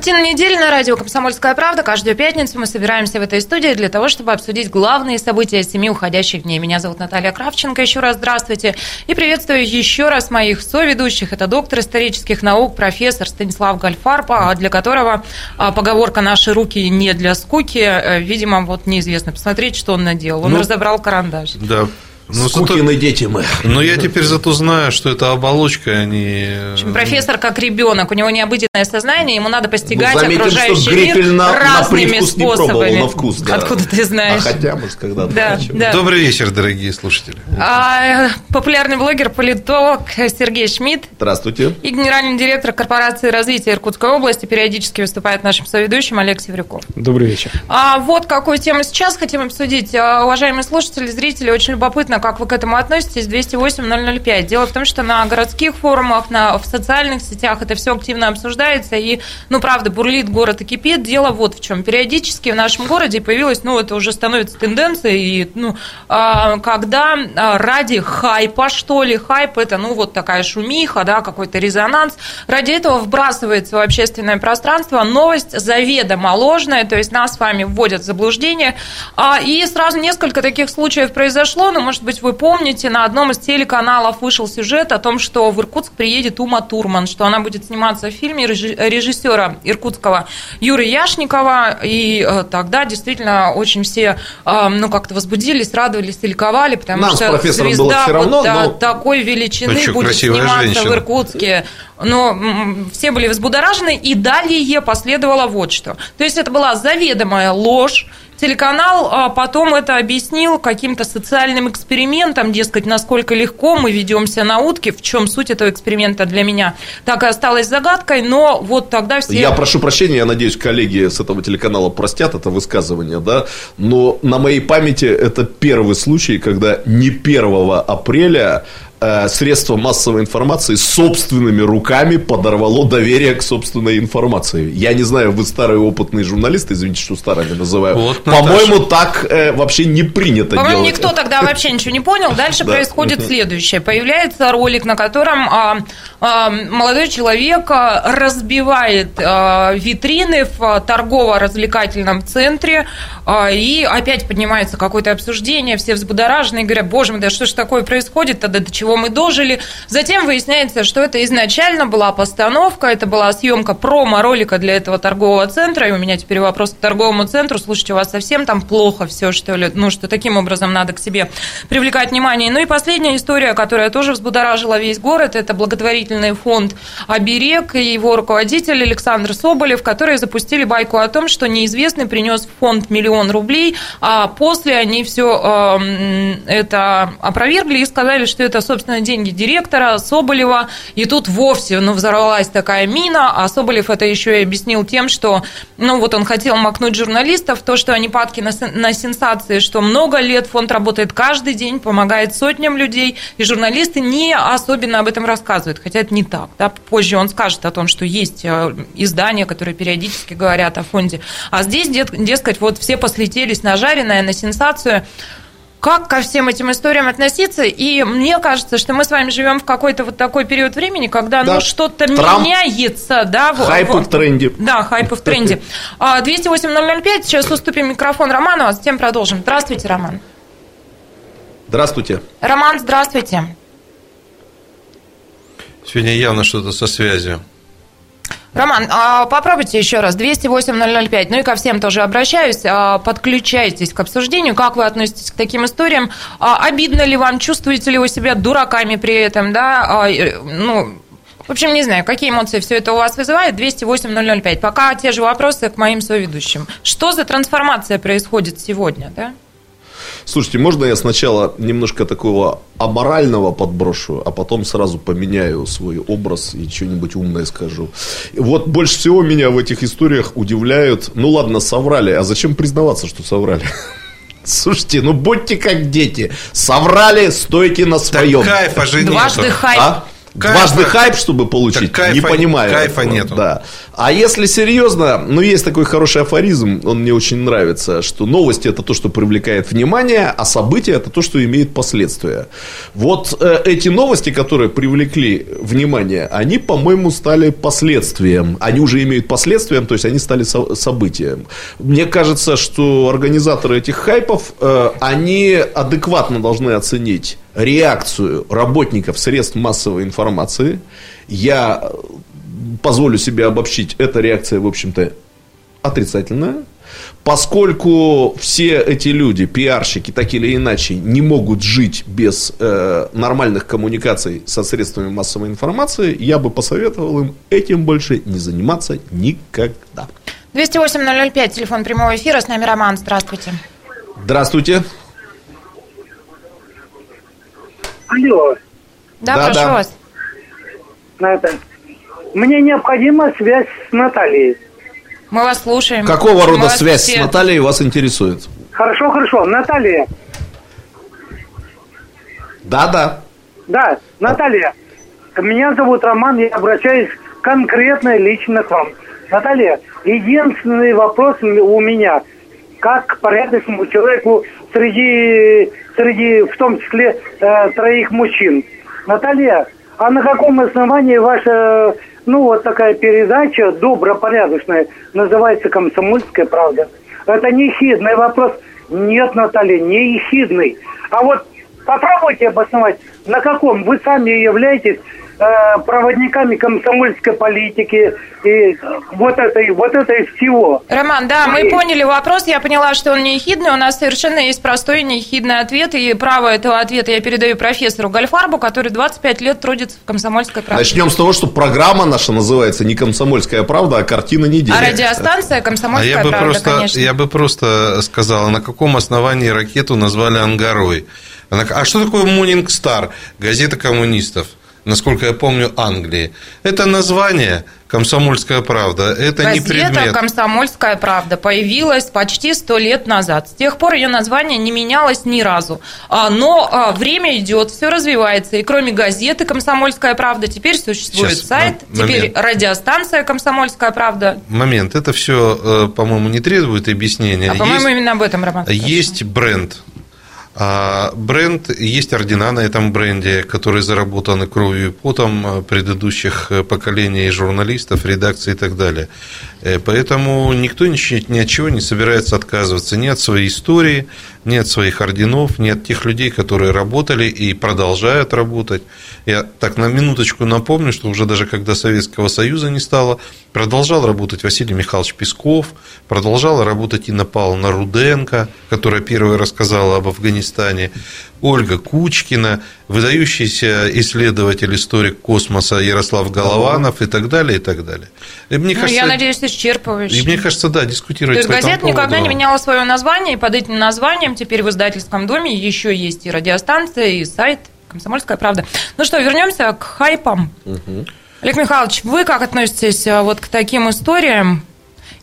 S1: Картина недели на радио «Комсомольская правда». Каждую пятницу мы собираемся в этой студии для того, чтобы обсудить главные события семи уходящих дней. Меня зовут Наталья Кравченко. Еще раз здравствуйте. И приветствую еще раз моих соведущих. Это доктор исторических наук, профессор Станислав Гальфарпа, для которого а, поговорка «наши руки не для скуки», э, видимо, вот неизвестно. Посмотрите, что он наделал. Он ну, разобрал карандаш.
S2: Да, Ну,
S3: Скукины дети мы.
S2: Но я теперь зато знаю, что это оболочка, а не...
S1: В общем, профессор как ребенок, у него необычное сознание, ему надо постигать
S3: Ну, заметим,
S1: окружающий мир
S3: на- на
S1: разными
S3: не пробовал,
S1: способами.
S3: на вкус, да.
S1: Откуда ты знаешь?
S3: А хотя, может, когда-то.
S1: Да,
S3: хочу.
S1: да.
S2: Добрый вечер, дорогие слушатели.
S1: А, популярный блогер, политолог Сергей Шмидт
S3: Здравствуйте.
S1: и генеральный директор корпорации развития Иркутской области периодически выступает нашим соведущим Олег Севрюков.
S7: Добрый вечер.
S1: А вот какую тему сейчас хотим обсудить. А, Уважаемые слушатели, зрители, очень любопытно, как вы к этому относитесь. 208-005. Дело в том, что на городских форумах, на, в социальных сетях это все активно обсуждается. И, ну, правда, бурлит город и кипит. Дело вот в чем. Периодически в нашем городе появилось, ну, это уже становится тенденцией, и, ну, а, когда а, ради хайпа, что ли, хайп это, ну, вот такая шумиха, да, какой-то резонанс, ради этого вбрасывается в общественное пространство новость заведомо ложная, то есть нас с вами вводят в заблуждение. А, И сразу несколько таких случаев произошло, ну, может быть, вы помните, на одном из телеканалов вышел сюжет о том, что в Иркутск приедет Ума Турман, что она будет сниматься в фильме режи- режиссера иркутского Юры Яшникова, и э, тогда действительно очень все, э, ну, как-то возбудились, радовались и ликовали, потому
S3: Нам
S1: что звезда
S3: равно,
S1: вот, да,
S3: но-
S1: такой величины
S2: чё,
S1: будет сниматься в
S2: женщина.
S1: Иркутске. Но все были взбудоражены, и далее последовало вот что. То есть это была заведомая ложь. Телеканал а, потом это объяснил каким-то социальным экспериментом, дескать, насколько легко мы ведемся на утке, в чем суть этого эксперимента для меня. Так и осталась загадкой, но вот тогда все...
S3: Я прошу прощения, я надеюсь, коллеги с этого телеканала простят это высказывание, да, но на моей памяти это первый случай, когда не 1 апреля средство массовой информации собственными руками подорвало доверие к собственной информации. Я не знаю, вы старые опытные журналисты, извините, что старыми называю.
S2: Вот,
S3: По-моему, так э, вообще не принято
S1: По-моему,
S3: делать.
S1: никто тогда вообще ничего не понял. Дальше [LAUGHS]
S3: Да.
S1: происходит следующее. Появляется ролик, на котором а, а, молодой человек а, разбивает а, витрины в торгово-развлекательном центре, а, и опять поднимается какое-то обсуждение, все взбудоражены и говорят, боже мой, да что ж такое происходит тогда, до чего мы дожили. Затем выясняется, что это изначально была постановка, это была съемка промо-ролика для этого торгового центра, и у меня теперь вопрос к торговому центру, слушайте, у вас совсем там плохо все, что ли, ну, что таким образом надо к себе привлекать внимание. Ну и последняя история, которая тоже взбудоражила весь город, это благотворительный фонд «Оберег» и его руководитель Александр Соболев, которые запустили байку о том, что неизвестный принес в фонд миллион рублей, а после они все это опровергли и сказали, что это, собственно, деньги директора Соболева, и тут вовсе, ну, взорвалась такая мина, а Соболев это еще и объяснил тем, что, ну, вот он хотел макнуть журналистов, то, что они падки на, на сенсации, что много лет фонд работает каждый день, помогает сотням людей, и журналисты не особенно об этом рассказывают, хотя это не так, да, позже он скажет о том, что есть э, издания, которые периодически говорят о фонде, а здесь, дескать, вот все послетелись на жареное, на сенсацию, как ко всем этим историям относиться. И мне кажется, что мы с вами живем в какой-то вот такой период времени, когда
S3: Да.
S1: ну, что-то меняется. Да,
S3: Хайпы
S1: в-
S3: в тренде.
S1: Да, хайпы в тренде. [LAUGHS] А, 208-005, сейчас уступим микрофон Роману, а затем продолжим. Здравствуйте, Роман.
S3: Здравствуйте.
S1: Роман, здравствуйте.
S2: Сегодня явно что-то со связью.
S1: Роман, а попробуйте еще раз. 208-005. Ну и ко всем тоже обращаюсь. А, Подключайтесь к обсуждению. Как вы относитесь к таким историям? А, Обидно ли вам? Чувствуете ли вы себя дураками при этом? Да? Ну, в общем, не знаю, какие эмоции все это у вас вызывает. 208-005. Пока те же вопросы к моим соведущим. Что за трансформация происходит сегодня? Да?
S3: Слушайте, можно я сначала немножко такого аморального подброшу, а потом сразу поменяю свой образ и что-нибудь умное скажу. Вот больше всего меня в этих историях удивляют, ну ладно, соврали, а зачем признаваться, что соврали? [LAUGHS] Слушайте, ну будьте как дети. Соврали, стойте на своем.
S2: кайфа же нету.
S1: Дважды хайп.
S3: А?
S2: Кайфа-
S3: Дважды хайп, чтобы получить,
S2: кайфа-
S3: не понимаю.
S2: кайфа нету.
S3: Да. А если серьезно, ну есть такой хороший афоризм, он мне очень нравится, что новости это то, что привлекает внимание, а события это то, что имеет последствия. Вот э, эти новости, которые привлекли внимание, они, по-моему, стали последствием. Они уже имеют последствием, то есть они стали со- событием. Мне кажется, что организаторы этих хайпов, э, они адекватно должны оценить реакцию работников средств массовой информации. Я позволю себе обобщить, эта реакция, в общем-то, отрицательная. Поскольку все эти люди, пиарщики, так или иначе, не могут жить без э, нормальных коммуникаций со средствами массовой информации, я бы посоветовал им этим больше не заниматься никогда.
S1: 208-005, телефон прямого эфира, с нами Роман, здравствуйте.
S3: Здравствуйте.
S12: Алло.
S1: Да, да прошу да. вас.
S12: Это, мне необходима связь с Натальей.
S1: Мы вас слушаем.
S3: Какого рода
S1: Мы
S3: связь
S1: все...
S3: с Натальей вас интересует?
S12: Хорошо, хорошо. Наталья.
S3: Да, да.
S12: Да, Наталья. Меня зовут Роман, я обращаюсь конкретно лично к вам. Наталья, единственный вопрос у меня. Как порядочному человеку среди, среди в том числе, э, троих мужчин. Наталья, а на каком основании ваша ну, вот такая передача добропорядочная, называется «Комсомольская правда». Это не ехидный вопрос. Нет, Наталья, не ехидный. А вот попробуйте обосновать, на каком вы сами являетесь проводниками комсомольской политики и вот этой, вот этой всего.
S1: Роман, да, мы поняли вопрос, я поняла, что он не ехидный, у нас совершенно есть простой неехидный ответ, и право этого ответа я передаю профессору Гальфарбу, который 25 лет трудится в «Комсомольской правде».
S3: Начнем с того, что программа наша называется не «Комсомольская правда», а «Картина недели».
S1: А радиостанция «Комсомольская
S2: а я бы
S1: правда»,
S2: просто,
S1: конечно.
S2: Я бы просто сказал, на каком основании ракету назвали «Ангарой». А что такое «Morning Star»? Газета коммунистов насколько я помню, Англии. Это название «Комсомольская правда». Это
S1: Газета
S2: не предмет.
S1: «Комсомольская правда» появилась почти сто лет назад. С тех пор ее название не менялось ни разу. А, но а, время идет, все развивается. И кроме газеты «Комсомольская правда» теперь существует Сейчас, сайт, момент. теперь радиостанция «Комсомольская правда».
S2: Момент. Это все, э, по-моему, не требует объяснения.
S1: А, по-моему, именно об этом, Роман.
S2: Есть бренд а бренд, есть ордена на этом бренде, которые заработаны кровью и потом э, предыдущих э, поколений журналистов, редакций и так далее. Э, поэтому никто ни от чего не собирается отказываться ни от своей истории, ни от своих орденов, ни от тех людей, которые работали и продолжают работать. Я так на минуточку напомню, что уже даже когда Советского Союза не стало, продолжал работать Василий Михайлович Песков, продолжала работать Инна Павловна Руденко, которая первая рассказала об Афганистане, Ольга Кучкина, выдающийся исследователь, историк космоса Ярослав Голованов и так далее, и так далее. И
S1: мне ну, кажется, я надеюсь, исчерпывающе.
S2: И мне кажется, да, дискутировать
S1: То есть газета никогда не меняла свое название, и под этим названием теперь в издательском доме еще есть и радиостанция, и сайт «Комсомольская правда». Ну что, вернемся к хайпам. Угу. Олег Михайлович, вы как относитесь а, вот к таким историям?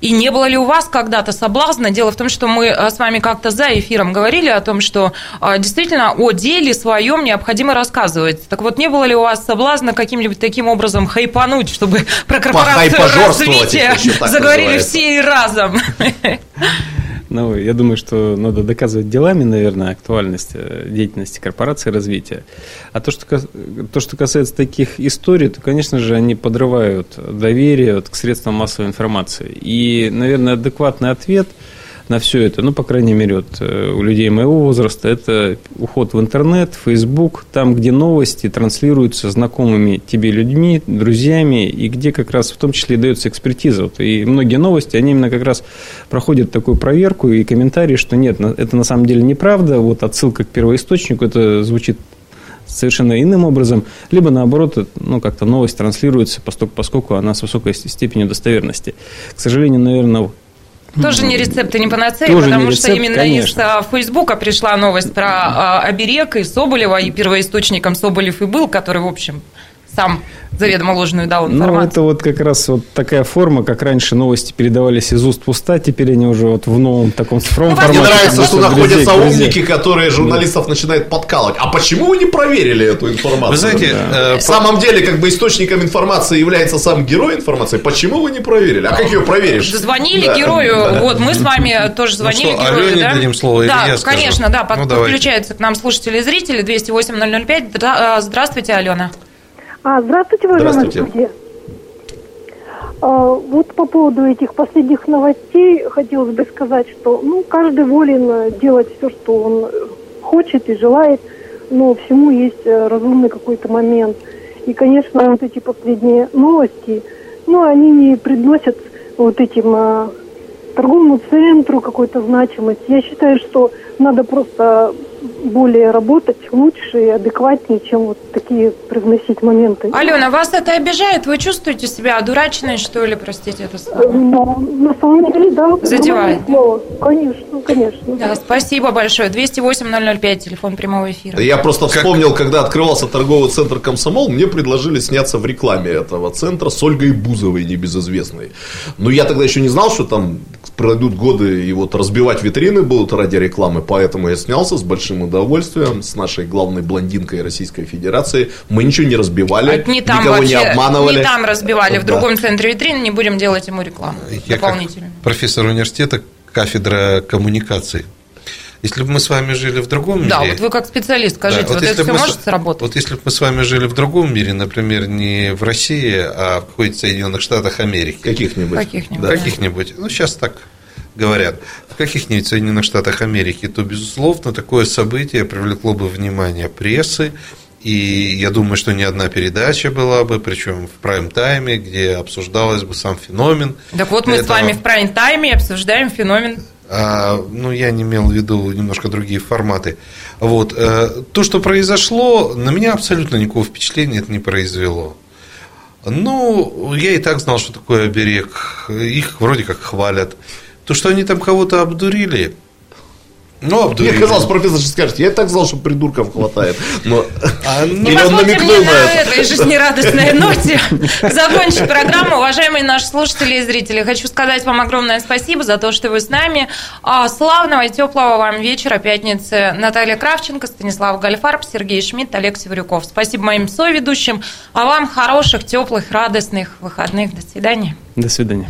S1: И не было ли у вас когда-то соблазна? Дело в том, что мы э, с вами как-то за эфиром говорили о том, что э, действительно о деле своем необходимо рассказывать. Так вот, не было ли у вас соблазна каким-нибудь таким образом хайпануть, чтобы [LAUGHS] про корпорацию развития заговорили называется. все и разом? [LAUGHS]
S7: Ну, я думаю, что надо доказывать делами, наверное, актуальность э, деятельности корпорации развития. А то, что, то, что касается таких историй, то, конечно же, они подрывают доверие вот, к средствам массовой информации. И, наверное, адекватный ответ – на все это, ну, по крайней мере, вот, э, у людей моего возраста, это уход в интернет, Facebook, там, где новости транслируются знакомыми тебе людьми, друзьями, и где как раз в том числе и дается экспертиза. Вот, и многие новости, они именно как раз проходят такую проверку и комментарии, что нет, это на самом деле неправда, вот отсылка к первоисточнику, это звучит совершенно иным образом, либо наоборот, ну, как-то новость транслируется, поскольку она с высокой степенью достоверности. К сожалению, наверное,
S1: тоже не рецепт и не панацея, Тоже потому рецепт, что именно конечно. из а, Фейсбука пришла новость про а, Оберег и Соболева, и первоисточником Соболев и был, который, в общем, сам заведомо ложную дал информацию.
S7: Ну, это вот как раз вот такая форма, как раньше новости передавались из уст в уста, теперь они уже вот в новом таком цифровом ну, формате.
S3: Мне нравится, что находятся умники, которые журналистов да. начинают подкалывать. А почему вы не проверили эту информацию?
S2: Вы знаете,
S3: да. э, в самом деле, как бы источником информации является сам герой информации. Почему вы не проверили? А как ее проверишь?
S1: Звонили да. герою. Да. Вот мы с вами тоже ну звонили ну что, герою,
S2: Алене да? дадим слово,
S1: да,
S2: я
S1: конечно, да. Ну, подключаются к нам слушатели и зрители 208 005. Э, здравствуйте, Алена.
S13: А, здравствуйте, уважаемые студия. А, вот по поводу этих последних новостей хотелось бы сказать, что ну, каждый волен делать все, что он хочет и желает, но всему есть э, разумный какой-то момент. И, конечно, вот эти последние новости, ну, они не приносят вот этим а, торговому центру какой-то значимость. Я считаю, что надо просто более работать лучше и адекватнее, чем вот такие привносить моменты.
S1: Алена, вас это обижает? Вы чувствуете себя одураченной, что ли, простите это слово?
S13: Ну, на самом деле, да.
S1: Задевает.
S13: Слово. Конечно, конечно.
S1: Да, спасибо большое. 208-005, телефон прямого эфира.
S3: Я просто вспомнил, когда открывался торговый центр «Комсомол», мне предложили сняться в рекламе этого центра с Ольгой Бузовой, небезызвестной. Но я тогда еще не знал, что там пройдут годы и вот разбивать витрины будут ради рекламы, поэтому я снялся с большим удовольствием с нашей главной блондинкой Российской Федерации. Мы ничего не разбивали,
S1: не там
S3: никого
S1: вообще,
S3: не обманывали.
S1: Не там разбивали, в
S3: Да.
S1: другом центре витрины, не будем делать ему рекламу
S2: Я как
S1: дополнительную.
S2: профессор университета, кафедра коммуникаций. Если бы мы с вами жили в другом мире...
S1: Да, вот вы как специалист скажите,
S2: Да,
S1: вот,
S2: если
S1: это все
S2: мы с-
S1: может сработать?
S2: Вот если бы мы с вами жили в другом мире, например, не в России, а в каких-нибудь Соединенных Штатах Америки.
S3: Каких-нибудь.
S1: Каких-нибудь,
S2: Да, каких-нибудь. Ну, сейчас так говорят. В каких-нибудь Соединенных Штатах Америки, то, безусловно, такое событие привлекло бы внимание прессы, и я думаю, что ни одна передача была бы, причем в прайм-тайме, где обсуждалось бы сам феномен.
S1: Так вот мы с
S2: этого.
S1: вами в прайм-тайме обсуждаем феномен
S2: А, ну, я не имел в виду немножко другие форматы. Вот. э, То, что произошло, на меня абсолютно никакого впечатления это не произвело. Ну, я и так знал, что такое оберег. Их вроде как хвалят. То, что они там кого-то обдурили, ну,
S3: Мне
S2: обдурили.
S3: казалось, профессор сейчас скажет, я и так знал, что придурков хватает. Но...
S1: Не
S3: Или он намекнул
S1: мне
S3: на
S1: на
S3: это.
S1: этой жизнерадостной ноте закончить программу. Уважаемые наши слушатели и зрители, хочу сказать вам огромное спасибо за то, что вы с нами. А, Славного и теплого вам вечера пятницы. Наталья Кравченко, Станислав Гальфарб, Сергей Шмидт, Олег Севрюков. Спасибо моим соведущим. А вам хороших, теплых, радостных выходных. До свидания.
S7: До свидания.